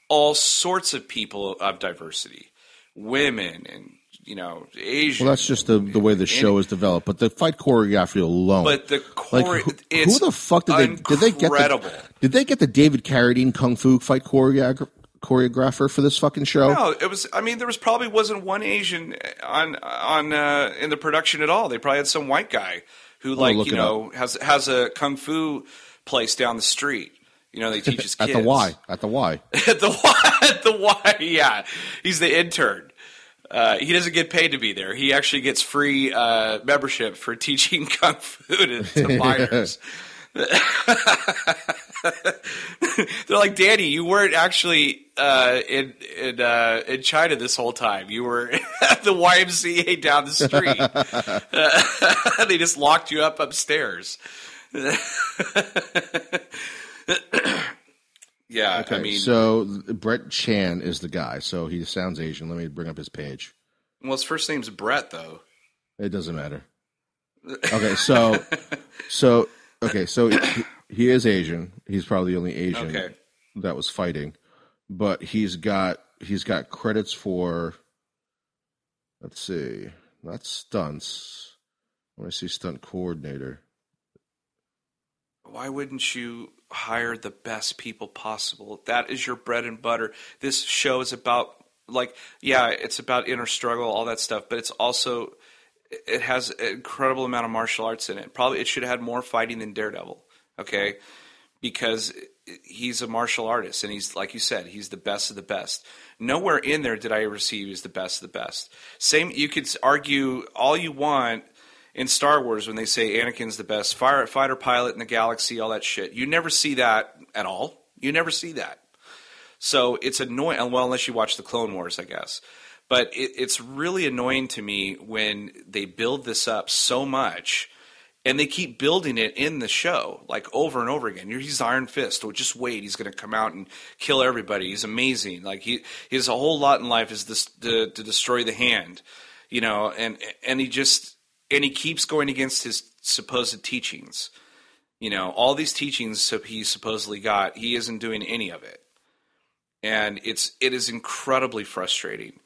all sorts of people of diversity, women and you know Asian. well, that's just the, the way the show is developed. But the fight choreography alone. But the like, chore- who, it's who the fuck did they did they get incredible. the, did they get the David Carradine kung fu fight choreographer choreographer for this fucking show? No, it was. I mean, there was probably wasn't one Asian on on uh, in the production at all. They probably had some white guy who, like, you know, has has a kung fu place down the street. You know, they teach his kids [laughs] At the Y, at the Y. [laughs] at the Y, at the Y. Yeah, he's the intern. Uh, he doesn't get paid to be there. He actually gets free uh, membership for teaching [laughs] kung fu to, to [laughs] minors. [laughs] They're like, Danny, you weren't actually uh, in in uh, in China this whole time. You were at the YMCA down the street. they just locked you up upstairs. Yeah, Okay, I mean, so Brett Chan is the guy. So he sounds Asian. Let me bring up his page. well, his first name's Brett, though. It doesn't matter. [laughs] Okay, so so okay, so he, he is Asian. He's probably the only Asian Okay. that was fighting, but he's got he's got credits for. Let's see, not stunts. I want to see stunt coordinator. Why wouldn't you hire the best people possible? That is your bread and butter. This show is about like yeah, it's about inner struggle, all that stuff, but it's also it has an incredible amount of martial arts in it. Probably it should have had more fighting than Daredevil. Okay, because he's a martial artist and he's like you said, he's the best of the best. Nowhere in there did I ever see he was the best of the best. Same, you could argue all you want in Star Wars when they say Anakin's the best fighter pilot in the galaxy, all that shit. You never see that at all. You never see that. So it's annoying. Well, unless you watch the Clone Wars, I guess. But it, it's really annoying to me when they build this up so much, and they keep building it in the show, like over and over again. He's Iron Fist. Oh, just wait, he's going to come out and kill everybody. He's amazing. Like he, a whole lot in life is this to, to destroy the hand, you know. And and he just and he keeps going against his supposed teachings. You know, all these teachings he supposedly got, he isn't doing any of it and it's it is incredibly frustrating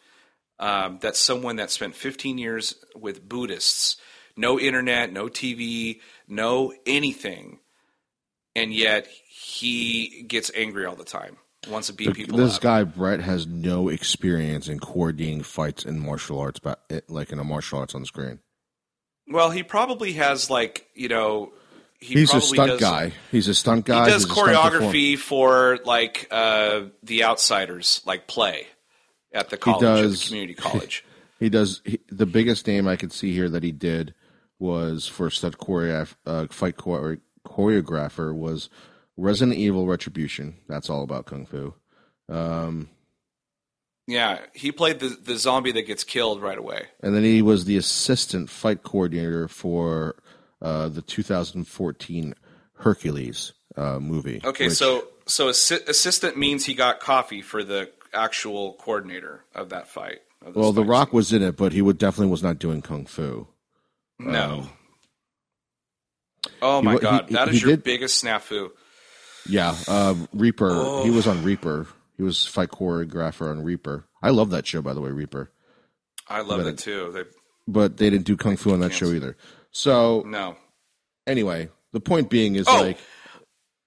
um, that someone that spent 15 years with Buddhists, no internet, no TV, no anything, and yet he gets angry all the time, wants to beat people this up. guy Brett has no experience in coordinating fights in martial arts, like in a martial arts on the screen. Well, he probably has like you know. He He's a stunt does, guy. He's a stunt guy. He does He's a stunt performer. choreography for like uh, the Outsiders, like play at the college, at does- the community [laughs] college. He does. He, the biggest name I could see here that he did was for stunt choreograph, uh, fight chore- choreographer was Resident Evil Retribution. That's all about kung fu. Yeah, he played the the zombie that gets killed right away. And then he was the assistant fight coordinator for uh, the 2014 Hercules uh, movie. Okay, which- so so assi- assistant means he got coffee for the actual coordinator of that fight. of well, The fight Rock was in it, but he would definitely was not doing kung fu. scene. no. oh my wa- god, he- that he is your did- biggest snafu. Yeah, uh, Reaper. Oh. He was on Reaper. He was fight choreographer on Reaper. I love that show, by the way, Reaper. I love But it too. They, But they didn't do kung fu on that show either. So no. anyway, the point being is Oh. like,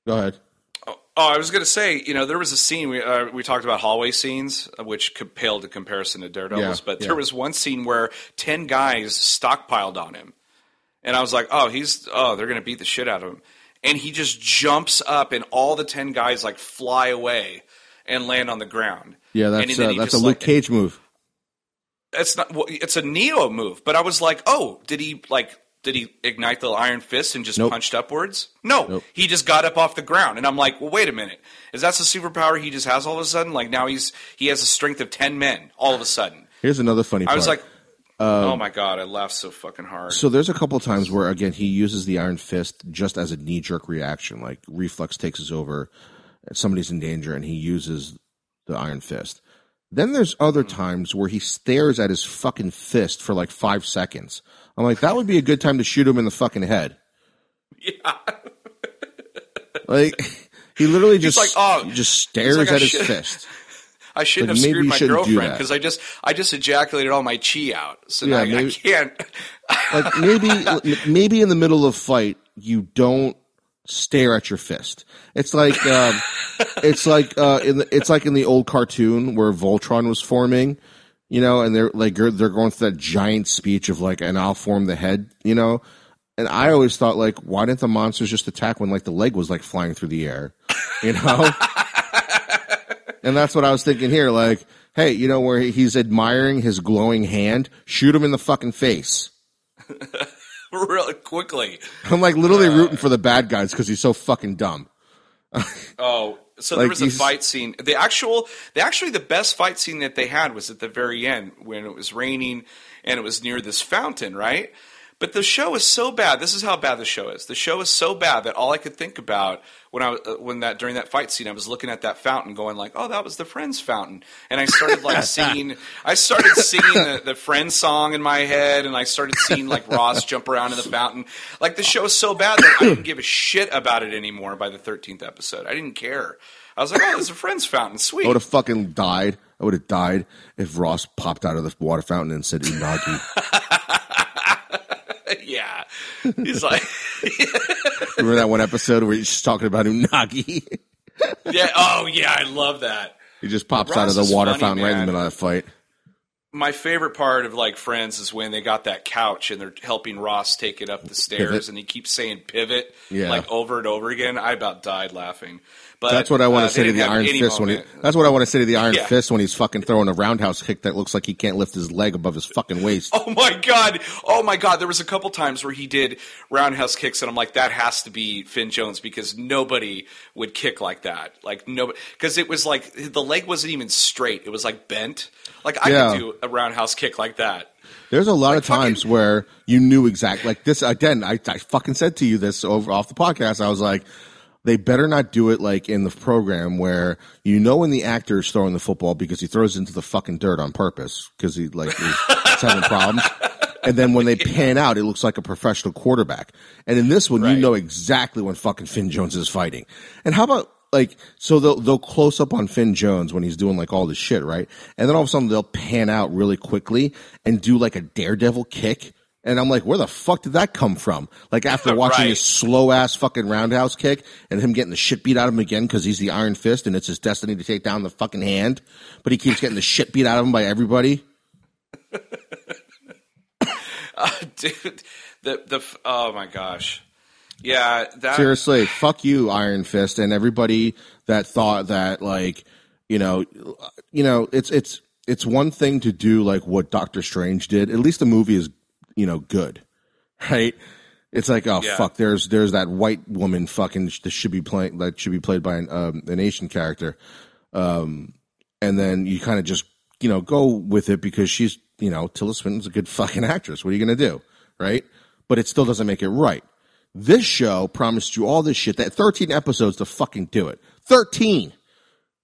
go ahead. Oh, I was going to say, you know, there was a scene we uh, we talked about hallway scenes, uh, which paled in comparison to Daredevil's. Yeah, but yeah. there was one scene where ten guys stockpiled on him, and I was like, oh, he's oh, they're going to beat the shit out of him, and he just jumps up, and all the ten guys like fly away and land on the ground. Yeah, that's uh, that's a Luke like- Cage move. It's not. Well, it's a Neo move, but I was like, oh, did he like? Did he ignite the Iron Fist and just Nope. punched upwards? No, Nope. he just got up off the ground, and I'm like, well, wait a minute, is that the superpower he just has all of a sudden? Like now he's he has a strength of ten men all of a sudden. Here's another funny part. I was like, oh my god, I laughed so fucking hard. Um, So there's a couple times where again he uses the iron fist just as a knee jerk reaction, like reflex takes us over, somebody's in danger, and he uses the iron fist. Then there's other hmm. times where he stares at his fucking fist for like five seconds. I'm like, that would be a good time to shoot him in the fucking head. yeah, Like he literally just like, oh, just stares like, at his should- fist. I shouldn't Like, have maybe screwed my girlfriend because I just I just ejaculated all my chi out, so Yeah, now I- I maybe- can't. Like maybe [laughs] maybe in the middle of fight you don't stare at your fist. It's like um, [laughs] it's like uh, in the, it's like in the old cartoon where Voltron was forming, you know, and they're like they're they're going through that giant speech of like, and I'll form the head, you know. And I always thought like, why didn't the monsters just attack when like the leg was like flying through the air, you know? [laughs] and that's what I was thinking here, like. Hey, you know where he's admiring his glowing hand? Shoot him in the fucking face. [laughs] [laughs] really quickly. I'm like literally uh, rooting for the bad guys because he's so fucking dumb. [laughs] Oh, so Like there was a fight scene. The actual, the actually the best fight scene that they had was at the very end when it was raining and it was near this fountain, right? But the show is so bad. This is how bad the show is. The show is so bad that all I could think about when I was uh, when that during that fight scene, I was looking at that fountain, going like, "Oh, that was the Friends fountain," and I started like [laughs] singing. I started singing the, the Friends song in my head, and I started seeing like Ross jump around in the fountain. Like the show is so bad that I didn't give a shit about it anymore. By the thirteenth episode, I didn't care. I was like, "Oh, there's a Friends fountain, sweet." I would have fucking died. I would have died if Ross popped out of the water fountain and said "unagi." [laughs] he's like, [laughs] Remember that one episode where he's just talking about unagi? [laughs] yeah, oh yeah, I love that. he just pops Ross out of the water funny, fountain right in the middle of that fight. my favorite part of like Friends is when they got that couch and they're helping Ross take it up the [laughs] stairs, Pivot. and he keeps saying "pivot" Yeah. like over and over again. I about died laughing. But That's what I want uh, to say to the Iron Fist when he. That's what I want to say to the Iron Yeah. Fist when he's fucking throwing a roundhouse kick that looks like he can't lift his leg above his fucking waist. Oh my god! Oh my god! There was a couple times where he did roundhouse kicks, and I'm like, that has to be Finn Jones because nobody would kick like that. Like nobody, because it was like the leg wasn't even straight; it was like bent. Like I Yeah. could do a roundhouse kick like that. There's a lot of fucking- times where you knew exactly like this. Again, I, I fucking said to you this over off the podcast. I was like, they better not do it like in the program where you know when the actor is throwing the football because he throws into the fucking dirt on purpose because he like is [laughs] having problems. And then when they pan out, it looks like a professional quarterback. And in this one, you know exactly when fucking Finn Jones is fighting. And how about like so they'll they'll close up on Finn Jones when he's doing like all this shit, right? And then all of a sudden they'll pan out really quickly and do like a daredevil kick. And I'm like, where the fuck did that come from? Like [laughs] after watching Right. this slow ass fucking roundhouse kick and him getting the shit beat out of him again because he's the Iron Fist and it's his destiny to take down the fucking hand, but he keeps getting the [laughs] shit beat out of him by everybody. [laughs] Uh, dude. The the oh my gosh, yeah. That Seriously, fuck you, Iron Fist, and everybody that thought that like, you know, you know, it's it's it's one thing to do like what Doctor Strange did. At least the movie is, you know, good, right? It's like, oh Yeah. fuck, there's there's that white woman fucking that should be playing that should be played by an, um, an Asian character, um, and then you kind of just you know go with it because she's you know Tilda Swinton's a good fucking actress. What are you gonna do, right? But it still doesn't make it right. This show promised you all this shit. That 13 episodes to fucking do it. 13.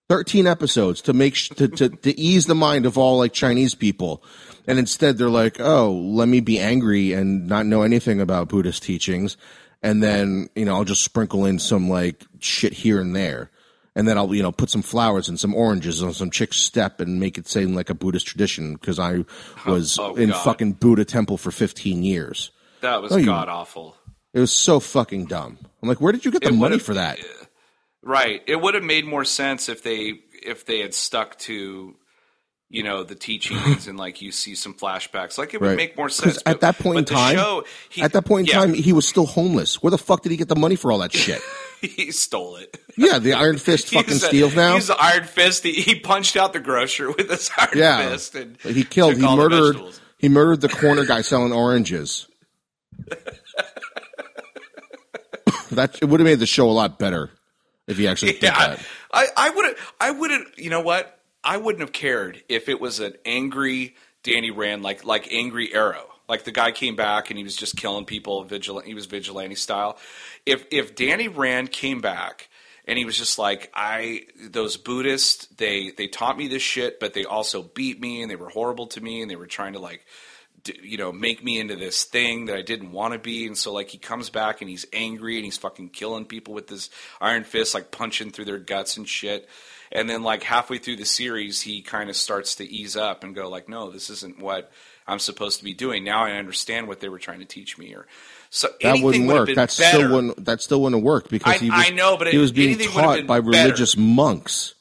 13 episodes to make sh- to, to to ease the mind of all like Chinese people, and instead they're like, oh, let me be angry and not know anything about Buddhist teachings, and then you know I'll just sprinkle in some like shit here and there, and then I'll you know put some flowers and some oranges on some chick's step and make it seem like a Buddhist tradition because I oh, was Oh, in God. fucking Buddha temple for 15 years. that was Oh, god awful. It was so fucking dumb. I'm like, where did you get the It money for that? Right. It would have made more sense if they if they had stuck to you know the teachings [laughs] and like you see some flashbacks. Like it would Right. make more sense. at that point in time- show, he- At that point in yeah, time, he was still homeless. Where the fuck did he get the money for all that [laughs] shit? he stole it. yeah, the Iron Fist [laughs] fucking a- steals now. He's the Iron Fist. He, he punched out the grocer with his Iron Yeah, Fist. And he killed. He murdered. He murdered the corner guy selling oranges. that it would have made the show a lot better if he actually did Yeah, that. I, I would I wouldn't. You know what? I wouldn't have cared if it was an angry Danny Rand, like like angry Arrow. Like the guy came back and he was just killing people. Vigilant. He was vigilante style. If if Danny Rand came back and he was just like I those Buddhists they they taught me this shit, but they also beat me and they were horrible to me and they were trying to like you know, make me into this thing that I didn't want to be. And so, like, he comes back and he's angry and he's fucking killing people with his iron fist, like punching through their guts and shit. And then, like, halfway through the series, he kind of starts to ease up and go, like, no, this isn't what I'm supposed to be doing. Now I understand what they were trying to teach me. Or so That anything wouldn't work. That better. still wouldn't. That still wouldn't worked because I- he was. I know, but he it- was being anything would have taught by better. religious monks.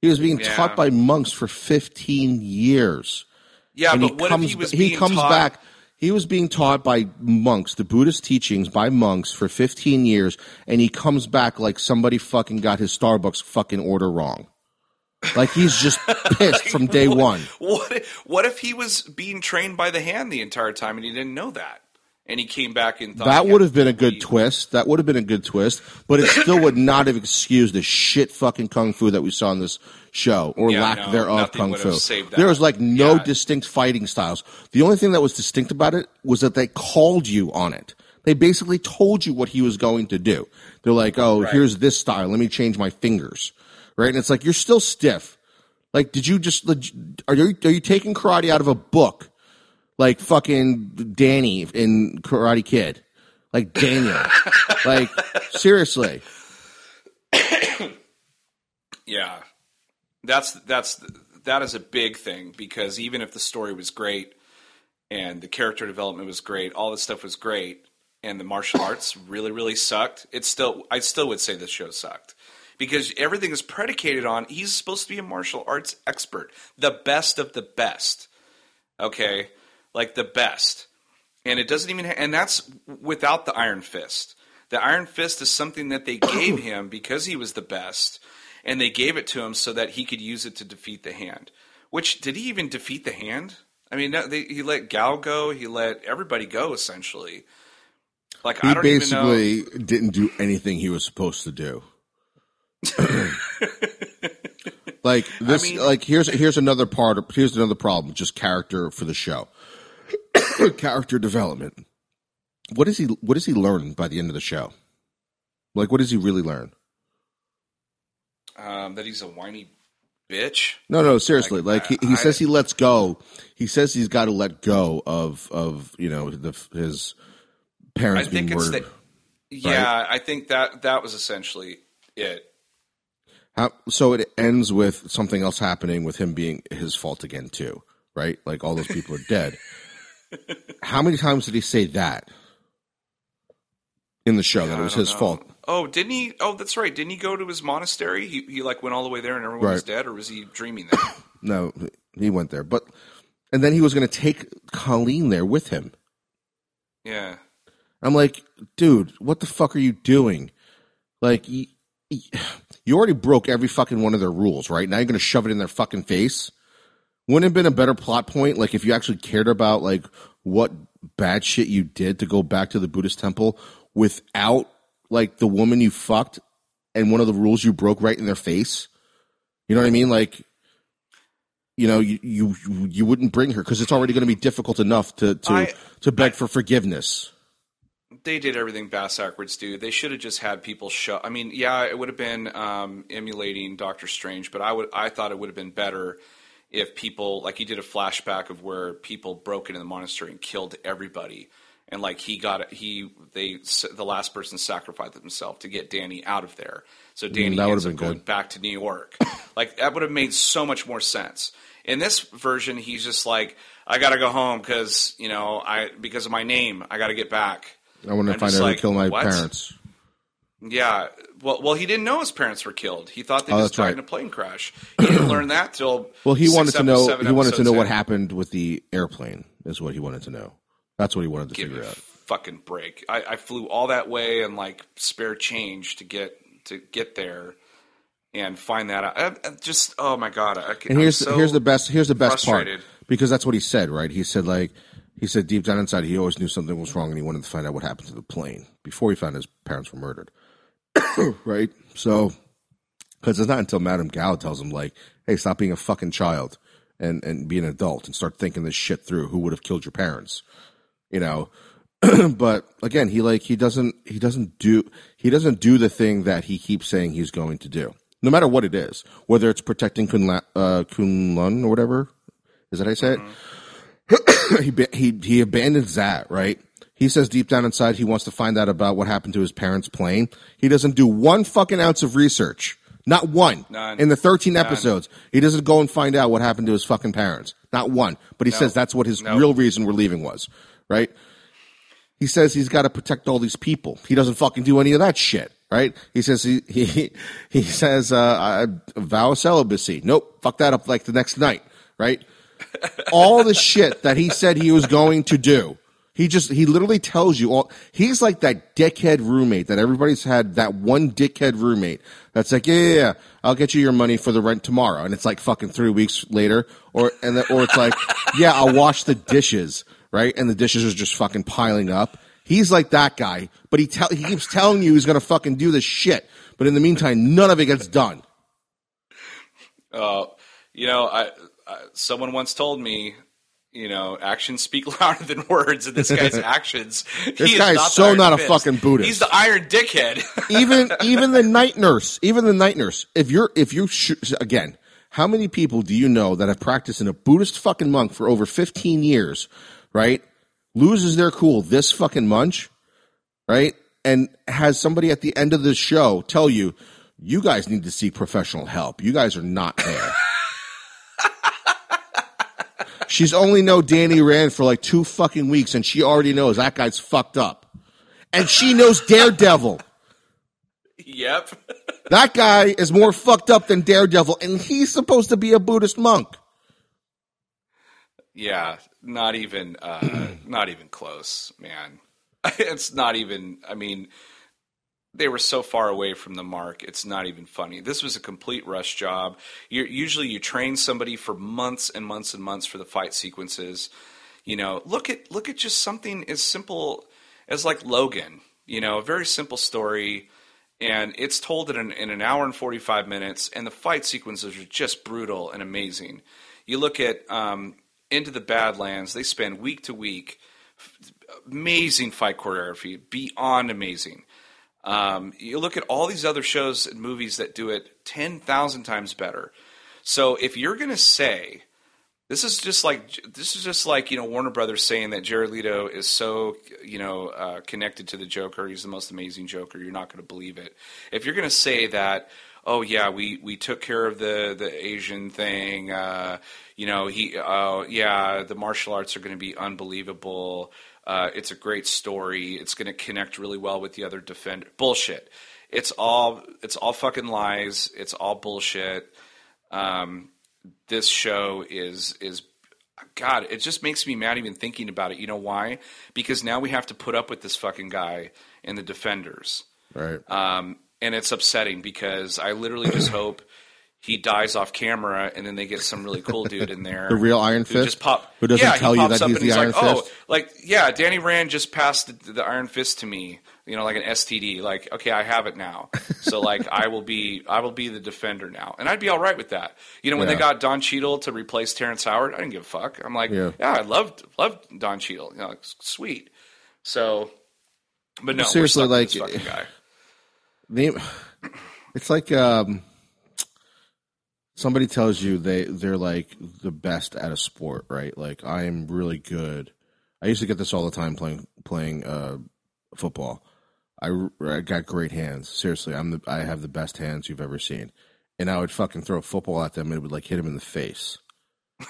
He was being Yeah. taught by monks for 15 years. Yeah, and but he what comes if he was he comes taught, back. He was being taught by monks the buddhist teachings by monks for 15 years and he comes back like somebody fucking got his starbucks fucking order wrong. Like he's just [laughs] pissed from day what, one. What if, what if he was being trained by the hand the entire time and he didn't know that? And he came back and thought That would have been a good three- twist. That would have been a good twist, but it still would not have excused the shit fucking kung fu that we saw in this show or Yeah, lack no, thereof kung fu. There was like no Yeah. distinct fighting styles. The only thing that was distinct about it was that they called you on it. They basically told you what he was going to do. They're like, "Oh, Right. here's this style. Let me change my fingers." Right? And it's like you're still stiff. Like, did you just are you are you taking karate out of a book? Like fucking Danny in Karate Kid. Like Daniel. [laughs] like seriously. Yeah, that's that's that is a big thing because even if the story was great and the character development was great, all this stuff was great, and the martial arts really really sucked. It's still I still would say this show sucked because everything is predicated on he's supposed to be a martial arts expert, the best of the best. Okay, like the best, and it doesn't even ha- and that's without the Iron Fist. The Iron Fist is something that they [coughs] gave him because he was the best, and they gave it to him so that he could use it to defeat the hand. Which did he even defeat the hand? I mean, no, they, he let Gao go. He let everybody go essentially. Like I don't even know. basically didn't do anything he was supposed to do. [coughs] like this mean- like here's here's another part of, here's another problem just character for the show. [coughs] character development. What does he what does he learn by the end of the show? Like what does he really learn? um, that he's a whiny bitch. No, no, seriously. Like, he, he I- says he lets go. He says he's got to let go of of you know the, his I parents being think it's murdered. that. Yeah, I think that that was essentially it. How, so it ends with something else happening with him being his fault again too, right? Like all those people are dead. [laughs] How many times did he say that in the show that it was his know. fault? Oh, didn't he? Oh, that's right. Didn't he go to his monastery? He, he like went all the way there and everyone was dead, or was he dreaming that? [coughs] No, he went there, but and then he was going to take Colleen there with him. yeah. I'm like, dude, what the fuck are you doing? Like, you, [sighs] you already broke every fucking one of their rules, right? Now you're going to shove it in their fucking face. Wouldn't have been a better plot point, like if you actually cared about like what bad shit you did to go back to the Buddhist temple without like the woman you fucked and one of the rules you broke right in their face? You know what I mean? Like, you know, you you, you wouldn't bring her because it's already going to be difficult enough to to I- to beg for forgiveness. They did everything bass backwards, dude. They should have just had people show. I mean, yeah, it would have been um, emulating Doctor Strange, but I would, I thought it would have been better if people, like, he did a flashback of where people broke into the monastery and killed everybody, and like he got, he, they, the last person sacrificed himself to get Danny out of there. So Danny Mm, that would ends have up been going good. back to New York. [laughs] like that would have made so much more sense. In this version, he's just like, I got to go home because you know, I because of my name, I got to get back. I want to find out like, who killed my what? parents. Yeah. Well, well, he didn't know his parents were killed. He thought they Oh, just died right. in a plane crash. He didn't learn that till [clears throat] Well, he wanted to know. He wanted to know what happened with the airplane. Is what he wanted to know. That's what he wanted to Give figure out. fucking break. I, I flew all that way and like spare change to get to get there and find that out. I, I just oh my god! I, And here's here's the best. Here's the best part because that's what he said. Right? He said like he said deep down inside he always knew something was wrong and he wanted to find out what happened to the plane before he found his parents were murdered. [coughs] right? So because it's not until Madame Gao tells him like, "Hey, stop being a fucking child and and be an adult and start thinking this shit through. Who would have killed your parents?" You know. [coughs] but again, he like he doesn't he doesn't do he doesn't do the thing that he keeps saying he's going to do. No matter what it is, whether it's protecting Kunla, uh, Kunlun or whatever, is that how I say it? [coughs] he he he abandons that, right? He says deep down inside he wants to find out about what happened to his parents' plane. He doesn't do one fucking ounce of research. Not one. None. In the 13 episodes, he doesn't go and find out what happened to his fucking parents. Not one. But he says that's what his Nope. real reason we're leaving was, right? He says he's got to protect all these people. He doesn't fucking do any of that shit, right? He says he [laughs] he he says uh, I vow celibacy. Nope, fuck that up like the next night, right? all the shit that he said he was going to do. He just he literally tells you all. He's like that dickhead roommate that everybody's had. That one dickhead roommate that's like, yeah, yeah, yeah, I'll get you your money for the rent tomorrow, and it's like fucking three weeks later, or and then, or it's like, [laughs] yeah, I'll wash the dishes, right? And the dishes are just fucking piling up. He's like that guy, but he tell he keeps telling you he's gonna fucking do this shit. But in the meantime, none of it gets done. Uh, you know, I, I someone once told me, you know, actions speak [laughs] louder than words, and this guy's [laughs] actions. This guy is not so not a Fist. fucking Buddhist. He's the Iron Dickhead. [laughs] even even the night nurse, even the night nurse. If you're if you sh- again, how many people do you know that have practiced in a Buddhist fucking monk for over 15 years, right? Loses their cool this fucking munch, right? And has somebody at the end of the show tell you, you guys need to seek professional help. You guys are not there. She's only know Danny Rand for like two fucking weeks and she already knows that guy's fucked up. And she knows Daredevil. yep. That guy is more fucked up than Daredevil, and he's supposed to be a Buddhist monk. Yeah, not even, uh, [clears throat] not even close, man. [laughs] It's not even. I mean, they were so far away from the mark. It's not even funny. This was a complete rush job. You're, usually, you train somebody for months and months and months for the fight sequences. You know, look at look at just something as simple as like Logan. You know, a very simple story, and it's told in an, in an hour and forty five minutes, and the fight sequences are just brutal and amazing. You look at um, Into the Badlands; they spend week to week amazing fight choreography, beyond amazing. Um, you look at all these other shows and movies that do it 10,000 times better. So if you're going to say, this is just like this is just like you know Warner Brothers saying that Jared Leto is so you know uh, connected to the Joker. He's the most amazing Joker. You're not going to believe it. If you're going to say that, oh yeah, we we took care of the the Asian thing. Uh, you know he, oh yeah, the martial arts are going to be unbelievable. Uh, it's a great story. It's going to connect really well with the other defender. Bullshit. It's all it's all fucking lies. It's all bullshit. Um, this show is is God. It just makes me mad even thinking about it. You know why? Because now we have to put up with this fucking guy and the defenders. Right. Um, and it's upsetting because I literally just [clears throat] hope he dies off camera and then they get some really cool dude in there. The real Iron who Fist? just pop Who doesn't yeah, tell you that he's the he's Iron like, Fist? Oh, like yeah, Danny Rand just passed the, the Iron Fist to me, you know, like an STD. Like, okay, I have it now. So like I will be I will be the defender now. And I'd be all right with that. You know, when Yeah. they got Don Cheadle to replace Terrence Howard, I didn't give a fuck. I'm like, Yeah. yeah, I loved loved Don Cheadle. You know, it's sweet. So but no, Seriously, we're stuck with like- guy. [sighs] They, [sighs] it's like um, somebody tells you they they're like the best at a sport, right? Like I am really good. I used to get this all the time playing playing uh, football. I, I got great hands. Seriously, I'm the I have the best hands you've ever seen. And I would fucking throw a football at them and it would like hit them in the face.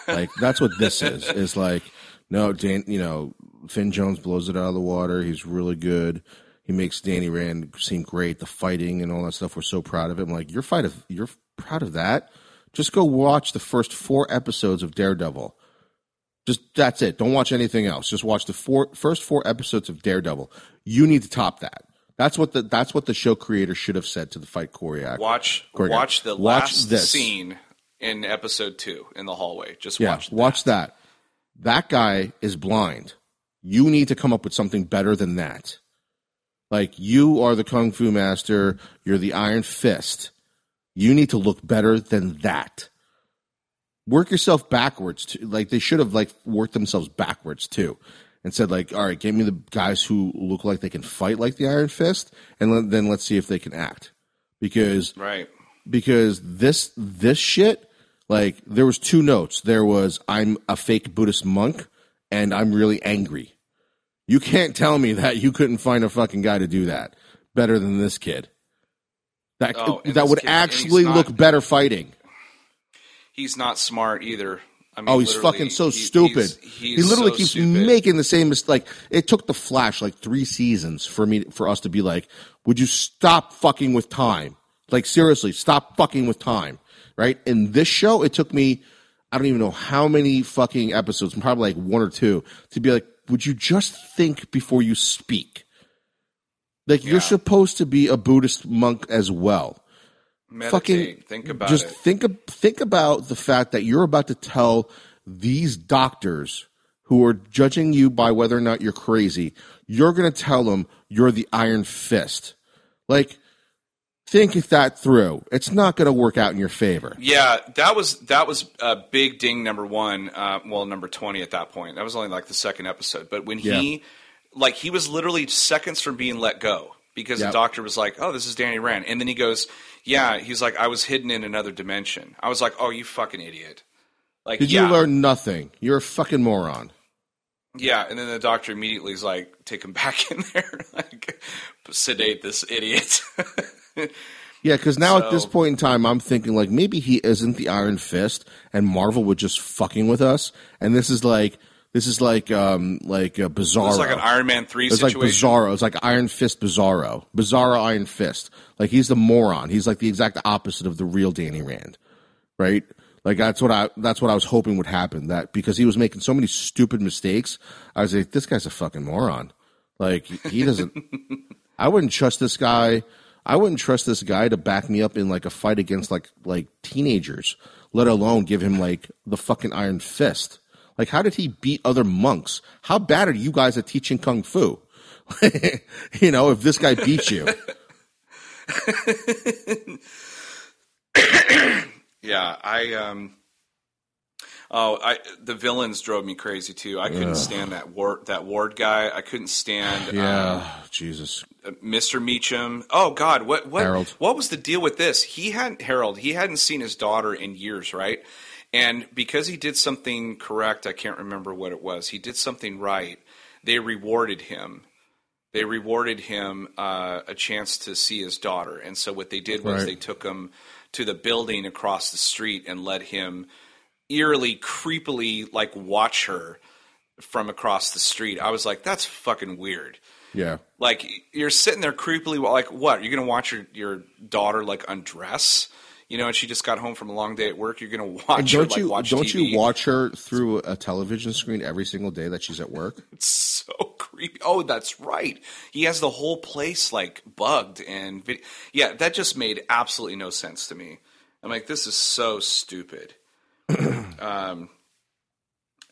Like that's what this is. Is like no, Dan. You know, Finn Jones blows it out of the water. He's really good. He makes Danny Rand seem great. The fighting and all that stuff. We're so proud of him. Like you're fight of you're proud of that. Just go watch the first four episodes of Daredevil. Just that's it. Don't watch anything else. Just watch the four first four episodes of Daredevil. You need to top that. That's what the that's what the show creator should have said to the fight choreographer. Watch Choreographer. watch the Watch last this. scene in episode two in the hallway. Just Yeah, watch that. watch that. That guy is blind. You need to come up with something better than that. Like you are the kung fu master, you're the iron fist. You need to look better than that. Work yourself backwards. To, like they should have like worked themselves backwards too, and said like, all right, give me the guys who look like they can fight like the Iron Fist, and then let's see if they can act. Because Right. because this this shit like there was two notes there was i'm a fake buddhist monk and i'm really angry you can't tell me that you couldn't find a fucking guy to do that better than this kid that Oh, that would kid- he's actually not- look better fighting He's not smart either. I mean, Oh, he's fucking so he- stupid. he's- he literally so keeps stupid. making the same mistake. It took the Flash like three seasons for me for us to be like, "Would you stop fucking with time? Like seriously, stop fucking with time." Right? In this show, it took me I don't even know how many fucking episodes, probably like one or two, to be like, "Would you just think before you speak?" Like Yeah. you're supposed to be a Buddhist monk as well Meditate. fucking think about just it. think think about the fact that you're about to tell these doctors who are judging you by whether or not you're crazy, you're going to tell them you're the Iron Fist. Like, think that through. It's not going to work out in your favor. Yeah, that was that was a big ding number one. Uh, well, number twenty at that point. That was only like the second episode. But when he, Yeah. Like, he was literally seconds from being let go because Yep. the doctor was like, "Oh, this is Danny Rand," and then he goes, "Yeah," he's like, "I was hidden in another dimension." I was like, "Oh, you fucking idiot!" Like, Did yeah, you learn nothing? You're a fucking moron. yeah, and then the doctor immediately is like, "Take him [laughs] back in there, like, sedate this idiot." [laughs] Yeah, because now at this point in time, I'm thinking like maybe he isn't the Iron Fist, and Marvel would just fucking with us, and this is like this is like um like a Bizarro. it's like an Iron Man three It's like. Bizarro. It's like Iron Fist Bizarro. Bizarro Iron Fist. Like he's the moron. He's like the exact opposite of the real Danny Rand, right? Like that's what I that's what I was hoping would happen. That because he was making so many stupid mistakes, I was like, this guy's a fucking moron. Like he doesn't. [laughs] I wouldn't trust this guy. I wouldn't trust this guy to back me up in like a fight against like like teenagers, let alone give him like the fucking Iron Fist. Like, how did he beat other monks? How bad are you guys at teaching kung fu? [laughs] you know, if this guy beats you, [laughs] Yeah, I um Oh, I the villains drove me crazy too. I couldn't stand that ward that ward guy. I couldn't stand yeah, [sighs] Jesus, um, Mr. Meachum. Oh God, what what Harold. what was the deal with this? He hadn't Harold. He hadn't seen his daughter in years, right? And because he did something correct, I can't remember what it was. He did something right. They rewarded him. They rewarded him uh, a chance to see his daughter, and so what they did was Right. they took him to the building across the street and let him eerily, creepily, like watch her from across the street. I was like, that's fucking weird. yeah, Like you're sitting there creepily, like what? You're gonna watch your your daughter like undress, you know, and she just got home from a long day at work. You're gonna watch and her don't like you watch don't TV. you watch her through a television screen every single day that she's at work? [laughs] It's so creepy. Oh, that's right. He has the whole place like bugged and vid- yeah, that just made absolutely no sense to me. I'm like, this is so stupid. [clears throat] um,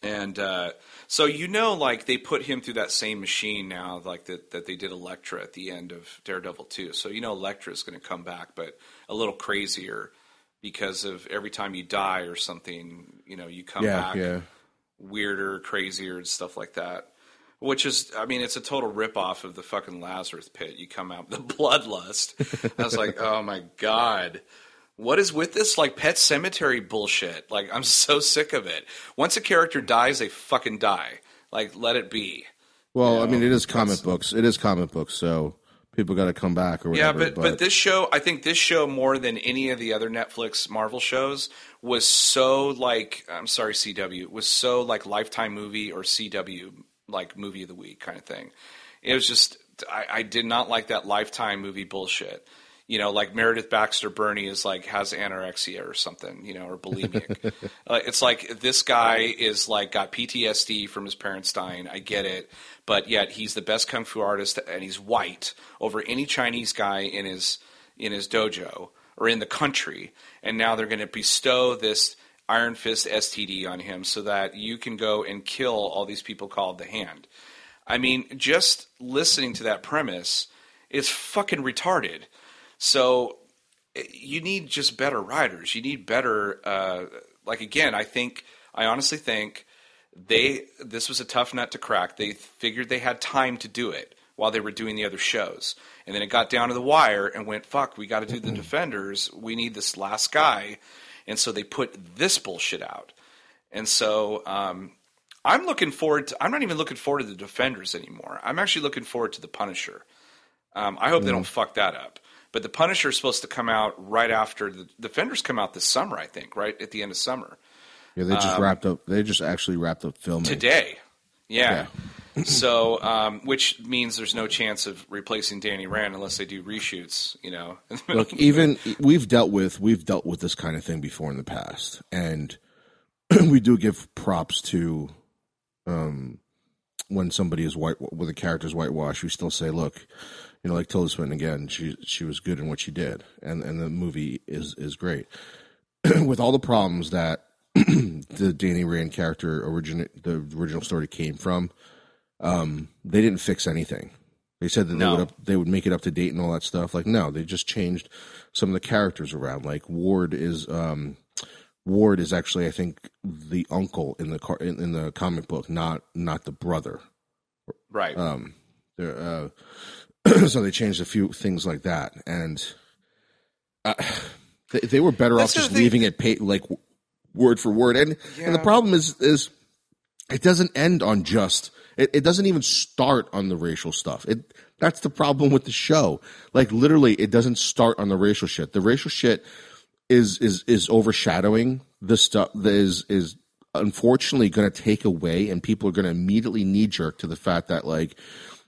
and uh, so you know, like they put him through that same machine now, like that that they did Elektra at the end of Daredevil two. So you know, Elektra is going to come back, but a little crazier because of every time you die or something, you know, you come Yeah, back yeah. weirder, crazier, and stuff like that. Which is, I mean, it's a total ripoff of the fucking Lazarus pit. You come out with the [laughs] bloodlust. I was like, oh my god, what is with this like pet cemetery bullshit? Like, I'm [laughs] so sick of it. Once a character dies, they fucking die. Like, let it be. Well, I mean, it is comic books. It is comic books, so people got to come back or Yeah, whatever. but, but this show, I think this show more than any of the other Netflix Marvel shows was so like I'm sorry, CW was so like Lifetime movie or CW like movie of the week kind of thing. It was just I, I did not like that Lifetime movie bullshit. You know, like Meredith Baxter Birney is like has anorexia or something, you know, or bulimic. [laughs] uh, it's like this guy is like got PTSD from his parents dying. I get it, but yet he's the best kung fu artist and he's white over any Chinese guy in his in his dojo or in the country. And now they're going to bestow this Iron Fist STD on him so that you can go and kill all these people called the Hand. I mean, just listening to that premise is fucking retarded. So eh, you need just better writers. You need better. Uh, like again, I think I honestly think they this was a tough nut to crack. They figured they had time to do it while they were doing the other shows, and then it got down to the wire and went, "Fuck, we got to do the Defenders. We need this last guy," and so they put this bullshit out. And so um, I'm looking forward to. I'm not even looking forward to the Defenders anymore. I'm actually looking forward to the Punisher. Um, I hope they don't fuck that up. But the Punisher is supposed to come out right after the Defenders come out this summer. I think right at the end of summer yeah, they just wrapped up. They just actually wrapped up filming today. Yeah. [laughs] so, um, which means there's no chance of replacing Danny Rand unless they do reshoots. You know. [laughs] Look, even we've dealt with we've dealt with this kind of thing before in the past, and [clears throat] we do give props to um, when somebody is white, when the character's whitewashed. We still say, look, you know, like Tilda Swinton again, she she was good in what she did, and and the movie is is great. [clears throat] with all the problems that [clears throat] the Danny Rand character origin the original story came from, um, they didn't fix anything. They said that No. they would up, they would make it up to date and all that stuff. Like no, they just changed some of the characters around. Like Ward is um, Ward is actually I think the uncle in the car in, in the comic book, not not the brother. Right. Um, uh, [clears throat] so they changed a few things like that, and uh, [sighs] they, they were better That's off just leaving it pay, like word for word. And and the problem is is it doesn't end on just. It, it doesn't even start on the racial stuff. It that's the problem with the show. Like literally, it doesn't start on the racial shit. The racial shit is is is overshadowing the stuff that is is unfortunately going to take away, and people are going to immediately knee jerk to the fact that like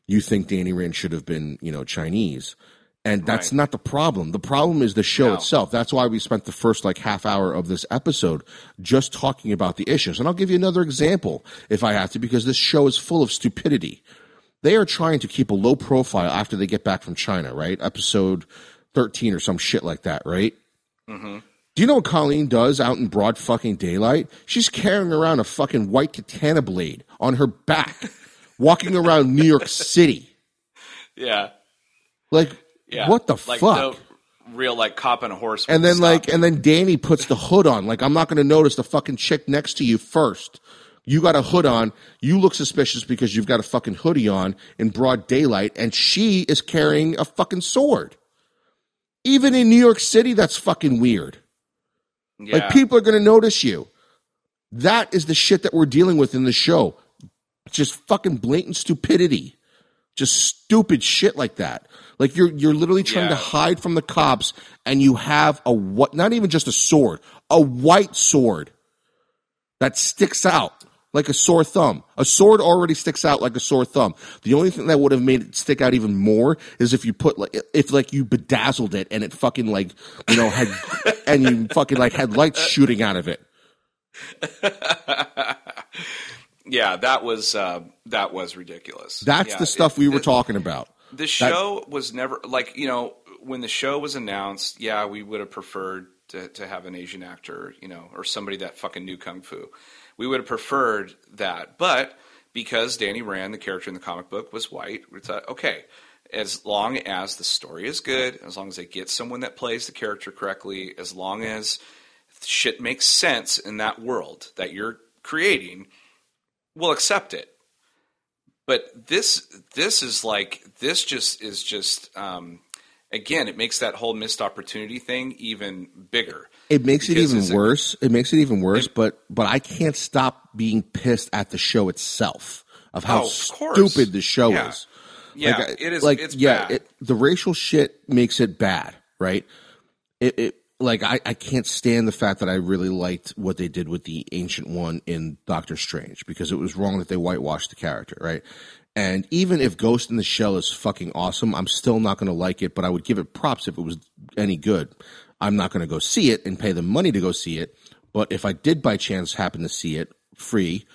you think Danny Rand should have been you know Chinese, and that's Right. not the problem. The problem is the show No. itself. That's why we spent the first like half hour of this episode just talking about the issues. And I'll give you another example if I have to, because this show is full of stupidity. They are trying to keep a low profile after they get back from China, right? Episode 13 or some shit like that, right? Mm-hmm. Do you know what Colleen does out in broad fucking daylight? She's carrying around a fucking white katana blade on her back, walking around New York City. [laughs] yeah. Like, Yeah. what the like fuck? The real like cop and a horse. and then like, and then Danny puts the hood on. Like, I'm not going to notice the fucking chick next to you first. You got a hood on. You look suspicious because you've got a fucking hoodie on in broad daylight, and she is carrying a fucking sword. Even in New York City, that's fucking weird. yeah. Like people are going to notice you. That is the shit that we're dealing with in the show. Just fucking blatant stupidity. Just stupid shit like that. Like you're you're literally trying to hide from the cops and you have a what not even just a sword, a white sword that sticks out like a sore thumb. A sword already sticks out like a sore thumb. The only thing that would have made it stick out even more is if you put like if like you bedazzled it and it fucking like you know had [laughs] and you fucking like had lights shooting out of it. [laughs] yeah, that was uh, that was ridiculous. That's Yeah, the stuff it- we were it- talking about. The show was never like you know when the show was announced. Yeah, we would have preferred to, to have an Asian actor, you know, or somebody that fucking knew kung fu. We would have preferred that, but because Danny Rand, the character in the comic book, was white, we thought, okay, as long as the story is good, as long as they get someone that plays the character correctly, as long as shit makes sense in that world that you're creating, we'll accept it but this this is like this just is just um, again it makes that whole missed opportunity thing even bigger It makes it even it's a- worse. It makes it even worse, but but I can't stop being pissed at the show itself of how Oh, of stupid the show Yeah. is. yeah like, it is like it's yeah. It, the racial shit makes it bad, right? It, it like I, I can't stand the fact that I really liked what they did with the ancient one in Doctor Strange because it was wrong that they whitewashed the character, right? And even if Ghost in the Shell is fucking awesome, I'm still not going to like it, but I would give it props if it was any good. I'm not going to go see it and pay the money to go see it, but if I did by chance happen to see it free,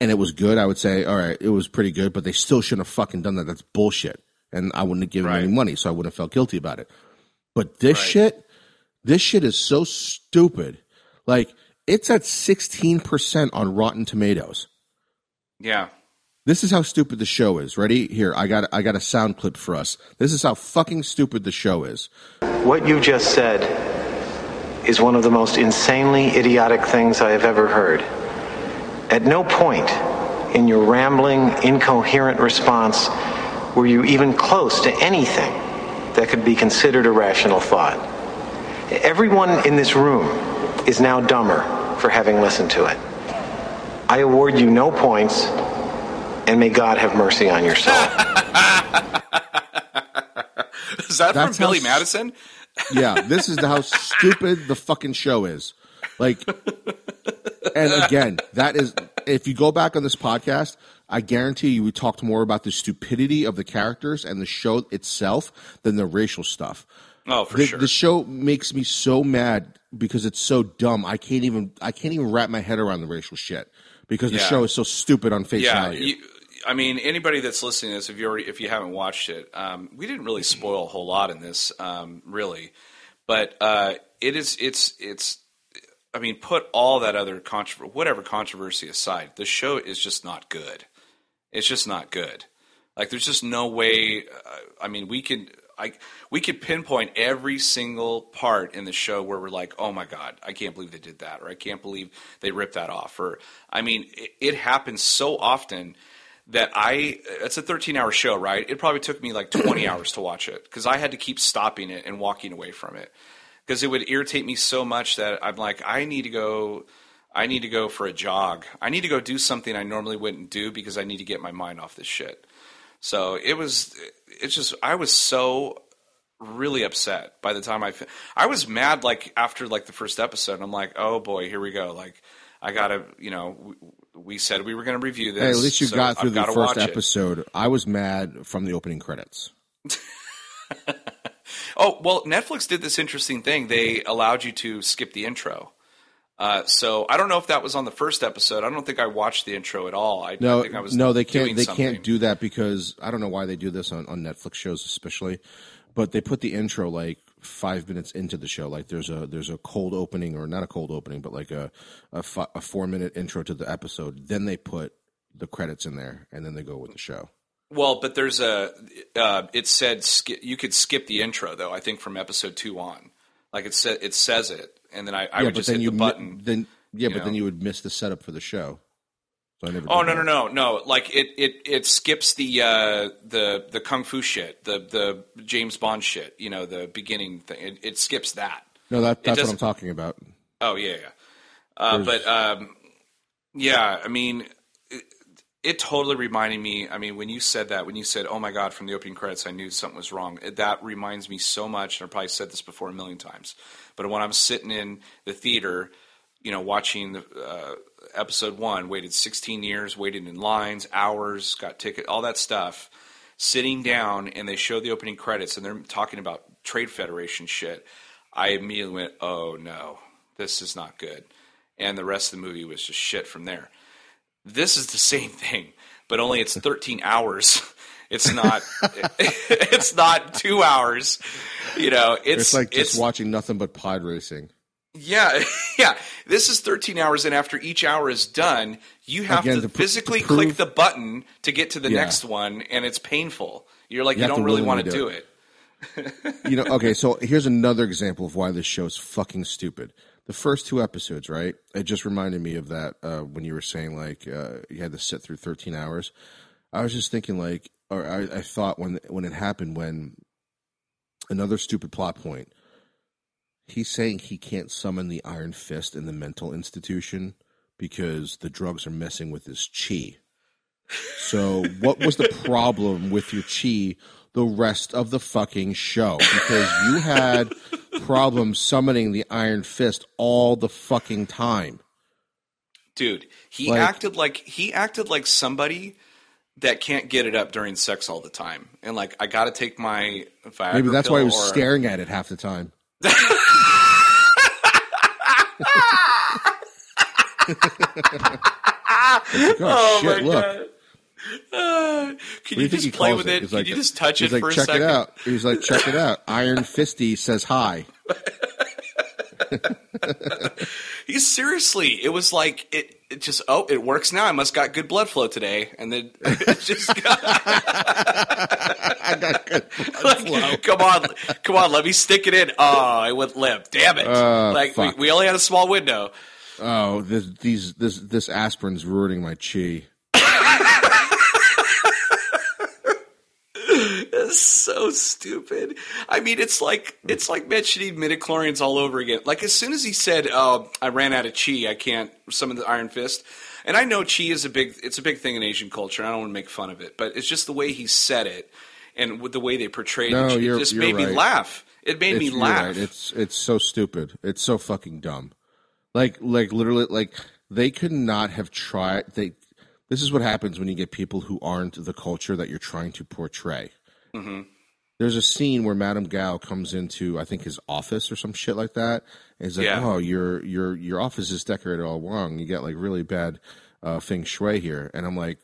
and it was good, I would say, all right, it was pretty good, but they still shouldn't have fucking done that. That's bullshit. And I wouldn't have given them any money, so I wouldn't have felt guilty about it. But this Right. shit, this shit is so stupid. Like, it's at 16% on Rotten Tomatoes. yeah This is how stupid the show is. Ready? Here, I got I got a sound clip for us. This is how fucking stupid the show is. What you just said is one of the most insanely idiotic things I have ever heard. At no point in your rambling, incoherent response were you even close to anything that could be considered a rational thought. Everyone in this room is now dumber for having listened to it. I award you no points, and may God have mercy on your soul. [laughs] is that That's from billy s- madison Yeah, this is how stupid the fucking show is. Like, and again, that is if you go back on this podcast, I guarantee you we talked more about the stupidity of the characters and the show itself than the racial stuff. Oh for the, sure the show makes me so mad because it's so dumb. I can't even I can't even wrap my head around the racial shit because the Yeah. show is so stupid on face yeah value. you, i mean anybody that's listening to this if you already if you haven't watched it um, we didn't really spoil a whole lot in this um, really but uh, it is it's it's I mean, put all that other controversy, whatever controversy aside, the show is just not good. It's just not good. Like, there's just no way. Uh, I mean, we could, I, we could pinpoint every single part in the show where we're like, oh my god, I can't believe they did that, or I can't believe they ripped that off, or I mean, it, it happens so often that I it's a 13 hour show, right? It probably took me like 20 [clears throat] hours to watch it because I had to keep stopping it and walking away from it because it would irritate me so much that I'm like I need to go I need to go for a jog. I need to go do something I normally wouldn't do because I need to get my mind off this shit. So it was it's just I was so really upset by the time I I was mad like after like the first episode. I'm like, "Oh boy, here we go." Like I got to, you know, we said we were to review this. Hey, at least you so got through I've the first watch it. episode. I was mad from the opening credits. [laughs] Oh well, Netflix did this interesting thing. They allowed you to skip the intro. Uh, so I don't know if that was on the first episode. I don't think I watched the intro at all. I, No, I think I was no, they can't. They something. can't do that because I don't know why they do this on, on Netflix shows, especially. But they put the intro like five minutes into the show. Like there's a there's a cold opening or not a cold opening, but like a a, fi- a four minute intro to the episode. Then they put the credits in there, and then they go with the show. Well, but there's a. Uh, it said sk- you could skip the intro though. I think from episode two on, like it said, it says it, and then I, I yeah, would but just then hit you the mi- button. then yeah, but know? then you would miss the setup for the show. So I never. Oh no no no no! Like it it it skips the uh, the the kung fu shit, the the James Bond shit. You know the beginning thing. It, it skips that. No, that, that's what I'm talking about. Oh yeah, yeah. Uh, but um, yeah, I mean, it, it totally reminded me. I mean, when you said that, when you said, "Oh my god," from the opening credits, I knew something was wrong. That reminds me so much, and I probably said this before a million times. But when I'm sitting in the theater, you know, watching the uh, episode one, waited 16 years, waited in lines, hours, got ticket, all that stuff. Sitting down, and they show the opening credits, and they're talking about trade federation shit. I immediately went, "Oh no, this is not good," and the rest of the movie was just shit from there. This is the same [laughs] thing, but only it's 13 hours. [laughs] It's not. [laughs] it's not two hours. You know, it's It's like just it's- watching nothing but pod racing. yeah, [laughs] yeah. This is 13 hours, and after each hour is done, you have Again, to, to pr- physically to prove- click the button to get to the Yeah. next one, and it's painful. You're like, You you, don't really want to do do it. you know, [laughs] okay, so here's another example of why this show is fucking stupid. The first two episodes, right? It just reminded me of that uh, when you were saying like uh, you had to sit through 13 hours. I was just thinking like, or I, I thought when when it happened when another stupid plot point. He's saying he can't summon the Iron Fist in the mental institution because the drugs are messing with his chi. So, what was the problem with your chi the rest of the fucking show? Because you had problems summoning the Iron Fist all the fucking time. Dude, he Like- acted like he acted like somebody that can't get it up during sex all the time, and like I got to take my Viagra Maybe that's why I was or- staring at it half the time. [laughs] Like, oh, shit, look. Uh, [sighs] can you, you just play with it? it? Can like- you just touch He's it like, for a check second? it out. He's like, check it out. [laughs] Iron Fisty says hi. [laughs] He's seriously. It was like it. It just oh, it works now. I must got good blood flow today, and then [laughs] it just got, [laughs] [laughs] I got good. like, come on, come on, let me stick it in. Oh, I went limp. Damn it! Uh, like we, we only had a small window. Oh, this these this this aspirin's ruining my chi. So stupid. I mean, it's like it's like mentioning midichlorians all over again. Like as soon as he said, "Oh, I ran out of chi. I can't summon the Iron Fist," and I know chi is a big it's a big thing in Asian culture. and I don't want to make fun of it, but it's just the way he said it and with the way they portrayed No, it. It just made me laugh. It made me It's- you're laugh. right. It's it's so stupid. It's so fucking dumb. Like like literally like they could not have tried. They this is what happens when you get people who aren't the culture that you're trying to portray. Mm-hmm. There's a scene where Madame Gao comes into I think his office or some shit like that. And he's like, Yeah. "Oh, your your your office is decorated all wrong. You got like really bad uh, feng shui here." And I'm like,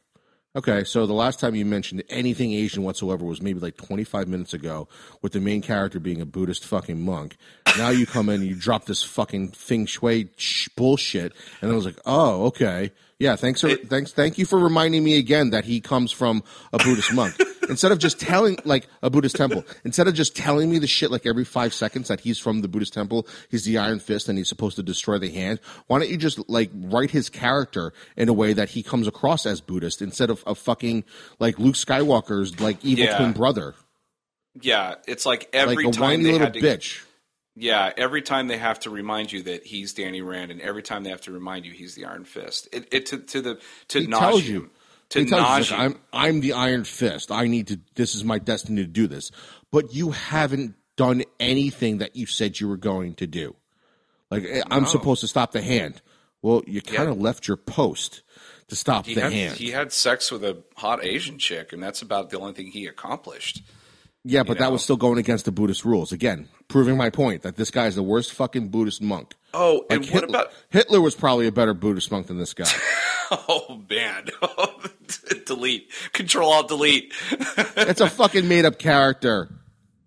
Okay, so the last time you mentioned anything Asian whatsoever was maybe like 25 minutes ago, with the main character being a Buddhist fucking monk. Now you come in and you drop this fucking feng shui sh- bullshit, and I was like, oh, okay, yeah, thanks, for, thanks, thank you for reminding me again that he comes from a Buddhist monk. [laughs] instead of just telling like a Buddhist temple, instead of just telling me the shit like every five seconds that he's from the Buddhist temple, he's the Iron Fist and he's supposed to destroy the hand. Why don't you just like write his character in a way that he comes across as Buddhist instead of a fucking like Luke Skywalker's like evil Yeah. twin brother, Yeah, it's like every like a time whiny little to, bitch. Yeah, every time they have to remind you that he's Danny Rand, and every time they have to remind you he's the Iron Fist. It, it to, to the to He tells you. to tells you, like, I'm I'm the Iron Fist. I need to. This is my destiny to do this. But you haven't done anything that you said you were going to do. Like eh, I'm supposed to stop the hand. Well, you kind of left your post to stop he the had hand. he had sex with a hot Asian chick, and that's about the only thing he accomplished. yeah, but that know. was still going against the Buddhist rules. Again, proving my point that this guy is the worst fucking Buddhist monk. Oh, and Like what about? Hitler was probably a better Buddhist monk than this guy. [laughs] Oh man, [laughs] delete, Control Alt Delete. [laughs] it's a fucking made up character.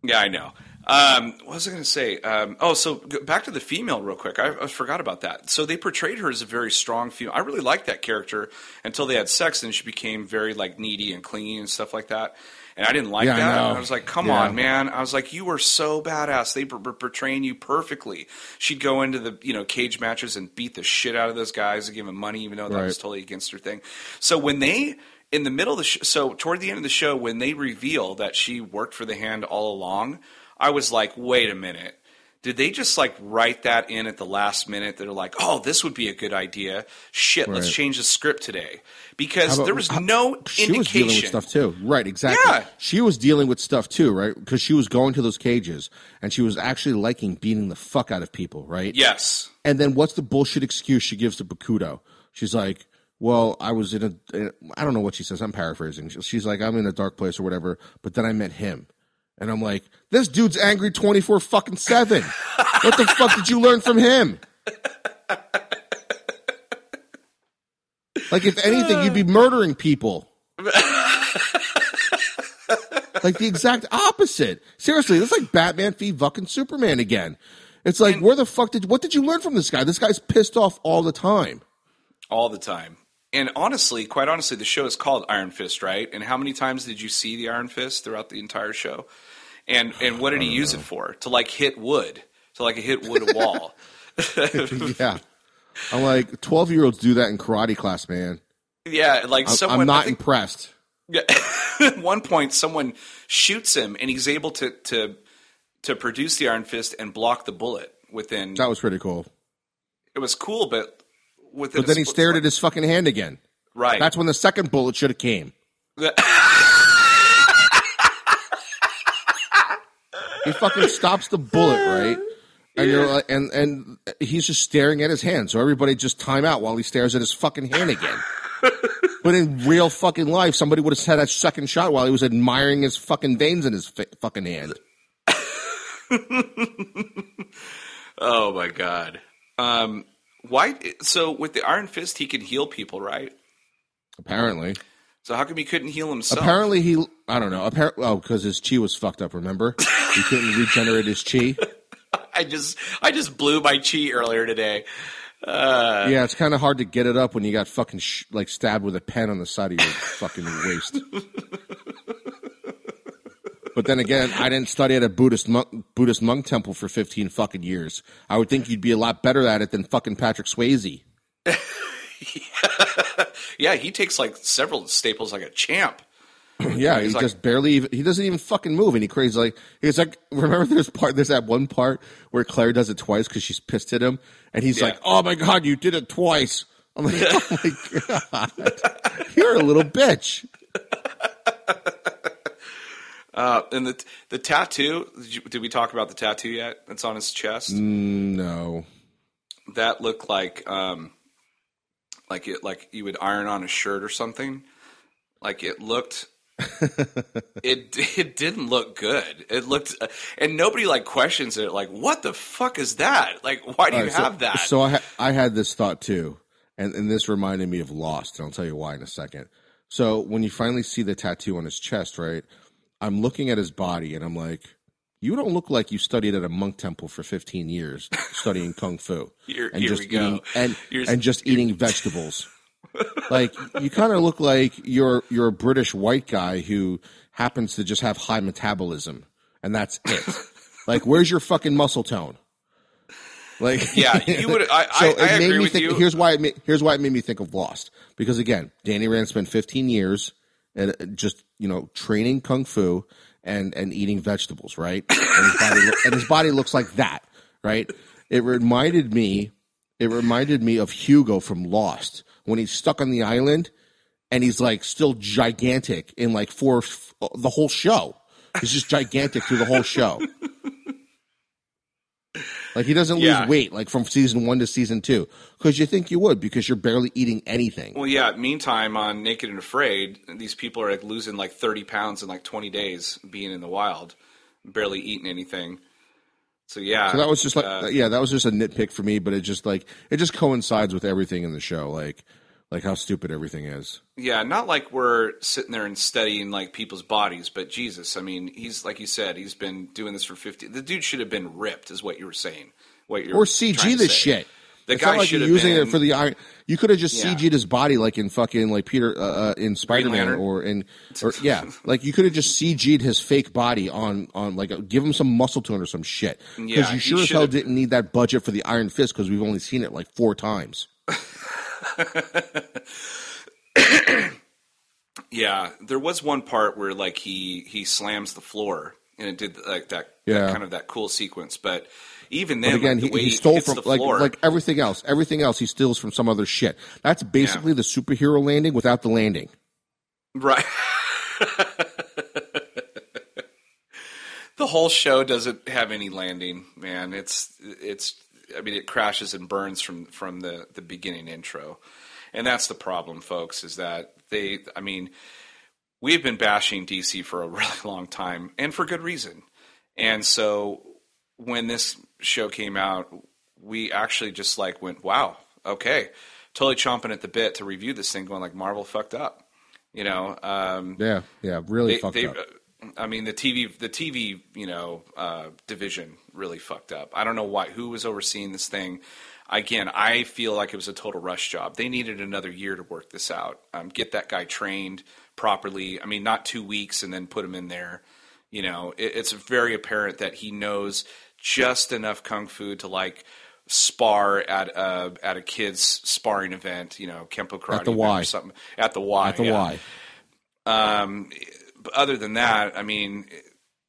Yeah, I know. Um, what was I going to say? Um, oh, so back to the female real quick. I, I forgot about that. So they portrayed her as a very strong female. I really liked that character until they had sex, and she became very like needy and clingy and stuff like that. And I didn't like Yeah, I that. know. I was like, "Come Yeah. on, man!" I was like, "You were so badass. They were portraying you perfectly." She'd go into the you know cage matches and beat the shit out of those guys and give them money, even though that Right. was totally against her thing. So when they in the middle of the sh- so toward the end of the show when they reveal that she worked for the hand all along, I was like, wait a minute. Did they just like write that in at the last minute? They're like, "Oh, this would be a good idea. Shit, let's change the script today." Because about- there was no she indication. was dealing with stuff too right exactly Yeah. she was dealing with stuff too right because she was going to those cages and she was actually liking beating the fuck out of people right Yes. and then what's the bullshit excuse she gives to Bakuto she's like well i was in a, eh, I don't know what she says i'm paraphrasing she's like i'm in a dark place or whatever but then i met him and i'm like this dude's angry 24 fucking 7 what the fuck did you learn from him like if anything you'd be [sighs] murdering people like the exact opposite. Seriously, it's like Batman v fucking Superman again. It's like where the fuck did what did you learn from this guy? This guy's pissed off all the time. all the time. And honestly, quite honestly, the show is called Iron Fist, right? And how many times did you see the Iron Fist throughout the entire show? And and what did he use it for? To like hit wood, to like hit wood a [laughs] wall. [laughs] yeah. I'm like, twelve year olds do that in karate class, man. yeah, like I'm, someone. I'm not think- impressed. Yeah. At [laughs] one point, someone shoots him, and he's able to to to produce the Iron Fist and block the bullet within. That was pretty cool. It was cool, but within. But then he stared at his fucking hand again. right. That's when the second bullet should have came. He fucking stops the bullet, right? And you're like, and and he's just staring at his hand. So everybody just time out while he stares at his fucking hand again. but in real fucking life, somebody would have had that second shot while he was admiring his fucking veins in his fa- fucking hand. [laughs] oh my god. Um. Why? So with the Iron Fist, he can heal people, right? Apparently, So how come he couldn't heal himself? apparently he, I don't know. Appar- oh, because his chi was fucked up. Remember, he couldn't [laughs] regenerate his chi. I just I just blew my chi earlier today. Uh, yeah, it's kind of hard to get it up when you got fucking sh- like stabbed with a pen on the side of your fucking waist. [laughs] But then again, I didn't study at a Buddhist monk, Buddhist monk temple for fifteen fucking years. I would think you'd be a lot better at it than fucking Patrick Swayze. [laughs] Yeah, he takes like several staples like a champ. [clears throat] Yeah, he He's like- just barely even, he doesn't even fucking move, and he crazy like he's like. Remember, there's part there's that one part where Claire does it twice because she's pissed at him, and he's Yeah. like, "Oh my god, you did it twice." I'm like, [laughs] "Oh my god, [laughs] you're a little bitch." Uh, and the the tattoo. Did, you, did we talk about the tattoo yet? That's on his chest. No, That looked like um, like it like you would iron on a shirt or something. Like it looked. [laughs] it it didn't look good. It looked, and nobody like questions it. Like, what the fuck is that? Like, why do you so- have that? So I ha- I had this thought too, and and this reminded me of Lost, and I'll tell you why in a second. So when you finally see the tattoo on his chest, right? I'm looking at his body and I'm like, you don't look like you studied at a monk temple for 15 years [laughs] studying kung fu Here- and here just we go. eating and Here's- and just eating vegetables. [laughs] like you kind of look like you're you're a British white guy who happens to just have high metabolism and that's it. [laughs] like where's your fucking muscle tone? Like Yeah, you would- I- so I- it I made agree me with think, you. Here's why it here's why it made me think of Lost because again, Danny Rand spent 15 years at uh, just you know training kung fu and and eating vegetables, right? [coughs] And his body, and his body looks like that, right? It reminded me, it reminded me of Hugo from Lost when he's stuck on the island and he's like still gigantic in like four the whole show. He's just gigantic through the whole show. Like he doesn't Yeah. lose weight like from season one to season two because you think you would because you're barely eating anything. Well, yeah. Meantime, on Naked and Afraid, these people are like losing like thirty pounds in like twenty days being in the wild, barely eating anything. So yeah, So that was just like uh, yeah, that was just a nitpick for me, but it just like it just coincides with everything in the show, like like how stupid everything is. yeah, not like we're sitting there and studying like people's bodies, but Jesus, I mean, he's like you said, he's been doing this for fifty. The dude should have been ripped, is what you were saying. What you're Or CG this shit. The It's guy like should have using been, it for the iron. You could have just Yeah. CG'd his body like in fucking like Peter uh, uh, in Spider Man or in or yeah, [laughs] like you could have just CG'd his fake body on on like a, give him some muscle tone or some shit because Yeah, you sure as hell didn't need that budget for the Iron Fist because we've only seen it like four times. [laughs] [laughs] Yeah, there was one part where like he he slams the floor and it did like that, Yeah. that kind of that cool sequence. But even then, But again, like, he, the way he stole hits from the like floor, like everything else. Everything else he steals from some other shit. That's basically the superhero landing without the landing. right. [laughs] the whole show doesn't have any landing, man. It's it's. I mean, it crashes and burns from from the the beginning intro, and that's the problem, folks. Is that they? I mean, we've been bashing DC for a [laughs] really long time, and for good reason. And so when this show came out, we actually just like went, "Wow, okay," totally chomping at the bit to review this thing, going like, "Marvel fucked up," you know. Um, Yeah, yeah, really they, fucked they, up. I mean, the TV, the TV, you know, uh, division really fucked up. I don't know why. Who was overseeing this thing? Again, I feel like it was a total rush job. They needed another year to work this out. Um, get that guy trained properly. I mean, not two weeks and then put him in there. You know, it, it's very apparent that he knows just enough kung fu to like spar at a at a kid's sparring event. You know, kempo karate at the event Y. or something at the Y. At the yeah. Y. Um, but other than that, I mean,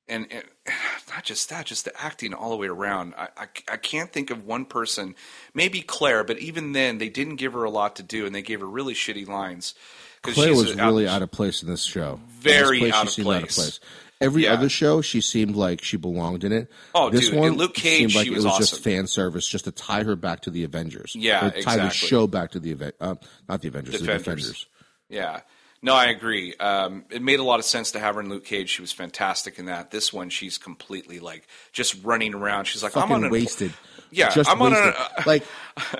and, and [sighs] not just that, just the acting all the way around. I, I, I can't think of one person, maybe Claire, but even then, they didn't give her a lot to do, and they gave her really shitty lines. Claire was a- really out of place in this show. Very this out she of seemed place. Every Yeah. other show, she seemed like she belonged in it. Oh, this dude, one in Luke Cage, seemed like she it was awesome. just fan service, just to tie her back to the Avengers. Yeah, tie the show back to the event. Uh, not the Avengers, the Defenders. Defenders. Yeah. No, I agree. Um, it made a lot of sense to have her in Luke Cage. She was fantastic in that. This one, she's completely like just running around. She's like, I'm Fucking on an wasted. Yeah, just I'm on wasted. a- like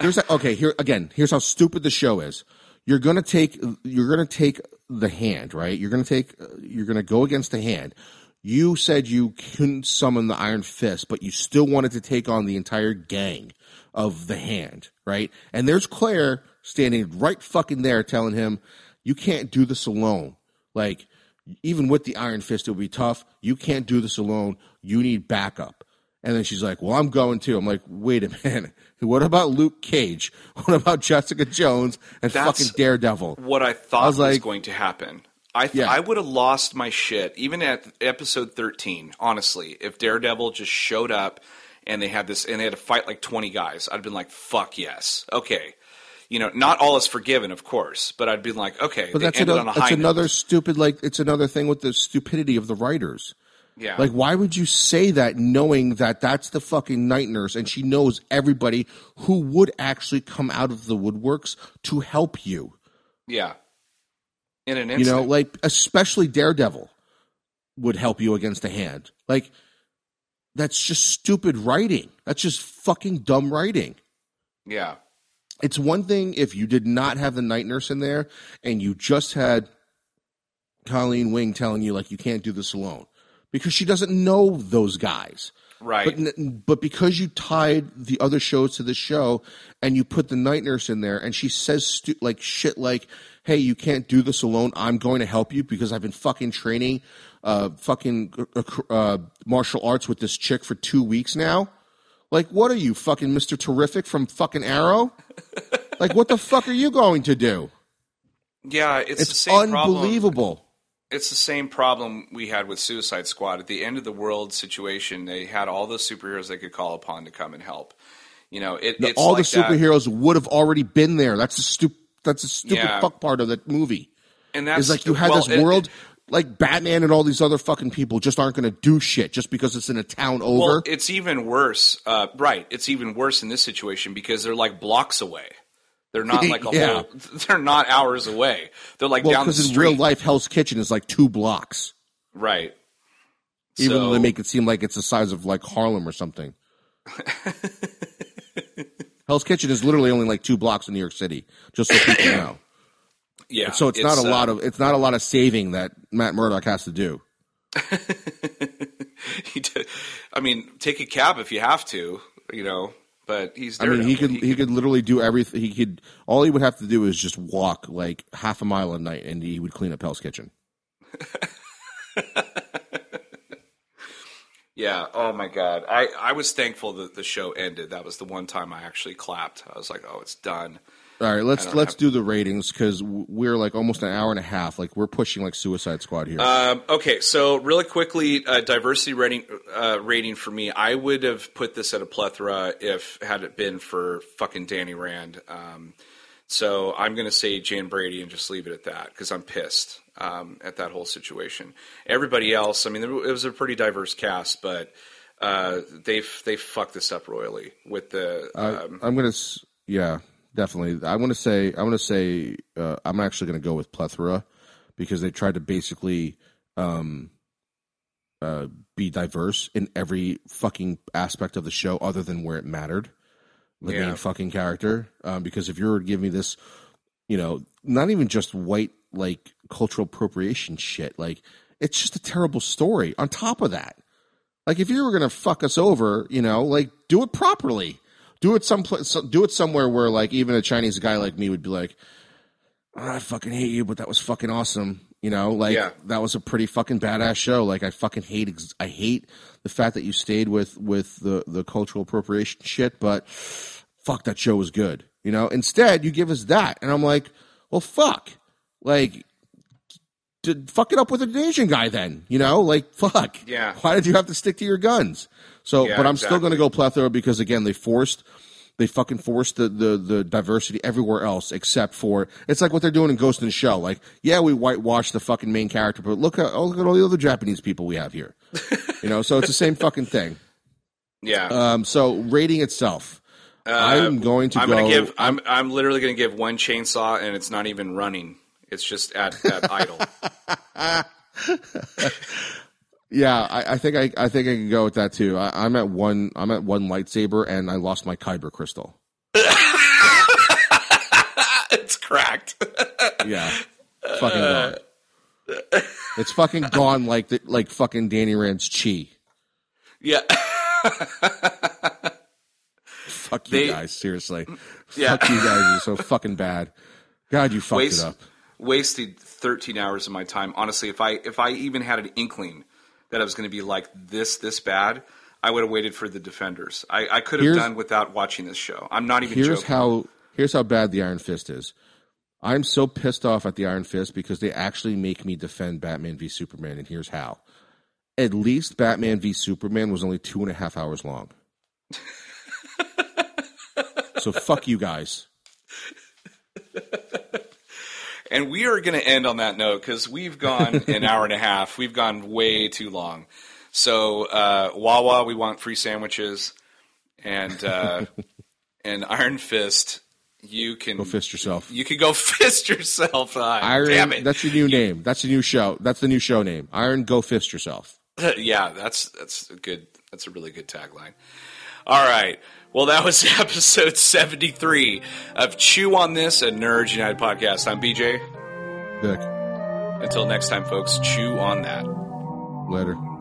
there's a, okay here again. Here's how stupid the show is. You're gonna take you're gonna take the hand right. You're gonna take you're gonna go against the hand. You said you couldn't summon the Iron Fist, but you still wanted to take on the entire gang of the hand, right? And there's Claire standing right fucking there telling him, You can't do this alone. Like, even with the Iron Fist, it would be tough. You can't do this alone. You need backup. And then she's like, Well, I'm going too. I'm like, Wait a [laughs] minute. What about Luke Cage? [laughs] What about Jessica Jones and That's- fucking Daredevil? what I thought I was, was like- going to happen. I th- Yeah. I would have lost my shit even at episode thirteen. Honestly, if Daredevil just showed up and they had this and they had to fight like twenty guys, I'd have been like, "Fuck yes, okay." You know, not all is forgiven, of course, but I'd be like, "Okay." But they that's ended another, on a that's note. another stupid, like, it's another thing with the stupidity of the writers. Yeah, Like, why would you say that knowing that that's the fucking night nurse and she knows everybody who would actually come out of the woodworks to help you? yeah. In an instant. You know, like, especially Daredevil would help you against a hand. Like, that's just stupid writing. That's just fucking dumb writing. yeah, It's one thing if you did not have the night nurse in there and you just had Colleen Wing telling you like you can't do this alone because she doesn't know those guys. Right. But but because you tied the other shows to this show and you put the night nurse in there and she says stu- like shit like, "Hey, you can't do this alone. I'm going to help you because I've been fucking training uh fucking uh, uh, martial arts with this chick for 2 weeks now." Like, what are you fucking Mr. Terrific from fucking Arrow? like what the fuck are you going to do? yeah, it's, the It's same problem. unbelievable. It's the same problem we had with Suicide Squad. At the end of the world situation, they had all those superheroes they could call upon to come and help. You know, it, The- it's all like the that. superheroes would have already been there. That's a stupid. That's a stupid Yeah. fuck part of that movie. and that's Is like you had well, this it- world, like Batman and all these other fucking people just aren't going to do shit just because it's in a town over. Well, it's even worse. Uh, right, it's even worse in this situation because they're like blocks away. They're not [laughs] like a Yeah. whole. [laughs] They're not hours away. They're like Well, down the because in real life, Hell's Kitchen is like two blocks. right. Even So- though they make it seem like it's the size of like Harlem or something. [laughs] Hell's Kitchen is literally only like two blocks in New York City, just so people [coughs] know. Yeah. So it's, not a uh, lot of it's not a lot of saving that Matt Murdock has to do. [laughs] he did- I mean, take a cab if you have to, you know. But he's. I mean, he could he could literally do everything. He could all he would have to do is just walk like half a mile a night, and he would clean up Hell's Kitchen. [laughs] Yeah. Oh my God. I I was thankful that the show ended. That was the one time I actually clapped. I was like, oh, it's done. All right, let's let's have- do the ratings because we're like almost an hour and a half. Like we're pushing like Suicide Squad here. Um, okay, so really quickly, uh, diversity rating uh, rating for me, I would have put this at a plethora if had it been for fucking Danny Rand. Um, so I'm going to say Jan Brady and just leave it at that because I'm pissed um, at that whole situation. Everybody else, I mean, it was a pretty diverse cast, but uh, they've they fucked this up royally with the. Um, I'm gonna, yeah, definitely. I want to say, I want to say, uh, I'm actually gonna go with plethora because they tried to basically um, uh, be diverse in every fucking aspect of the show, other than where it mattered. The Yeah. main fucking character, um, because if you're giving me this, you know, not even just white like cultural appropriation shit, like it's just a terrible story. On top of that, like if you were gonna fuck us over, you know, like do it properly. Do it someplace. Do it somewhere where like even a Chinese guy like me would be like, "Oh, I fucking hate you, but that was fucking awesome. You know, like Yeah. that was a pretty fucking badass show. Like I fucking hate. ex- I hate the fact that you stayed with with the the cultural appropriation shit, but fuck that show was good. You know. Instead, you give us that, and I'm like, well, fuck. Like to fuck it up with an Asian guy then, you know? Like, fuck. Yeah. Why did you have to stick to your guns? So, Yeah, but I'm still going to go plethora because, again, they forced, they fucking forced the, the, the diversity everywhere else except for, it's like what they're doing in Ghost in the Shell. Like, yeah, we whitewash the fucking main character, but look at, oh, look at all the other Japanese people we have here. [laughs] you know, so it's the same fucking thing. yeah, Um, so rating itself. I'm going to Uh, I'm go. gonna give. I'm I'm literally gonna give one chainsaw, and it's not even running. It's just at at idle. [laughs] Yeah, I, I think I, I think I can go with that too. I, I'm at one. I'm at one lightsaber, and I lost my kyber crystal. [laughs] it's cracked. [laughs] Yeah, fucking gone. Uh. It's fucking gone like the, like fucking Danny Rand's chi. yeah. Fuck you They- guys, seriously. Yeah. Fuck you guys, you're so fucking bad. God, you fucked Waste, it up. wasted 13 hours of my time. Honestly, if I if I even had an inkling that I was going to be like this this bad, I would have waited for the defenders. I, I could have Here's- done without watching this show. I'm not even Here's joking. how here's how bad the Iron Fist is. I'm so pissed off at the Iron Fist because they actually make me defend Batman v Superman, and here's how. At least Batman v Superman was only two and a half hours long. [laughs] so fuck you guys. And we are going to end on that note because we've gone [laughs] an hour and a half. We've gone way too long. So uh, Wawa, we want free sandwiches, and uh, [laughs] and Iron Fist, you can Go fist yourself. You can go [laughs] fist yourself. Uh, Iron. damn it! That's your new name. That's the new show. That's the new show name. Iron. Go fist yourself. yeah, that's that's a good. That's a really good tagline. All right. Well, that was [laughs] episode seventy three of Chew on This, a Nerds United podcast. I'm BJ. Dick. Until next time, folks, chew on that. Later.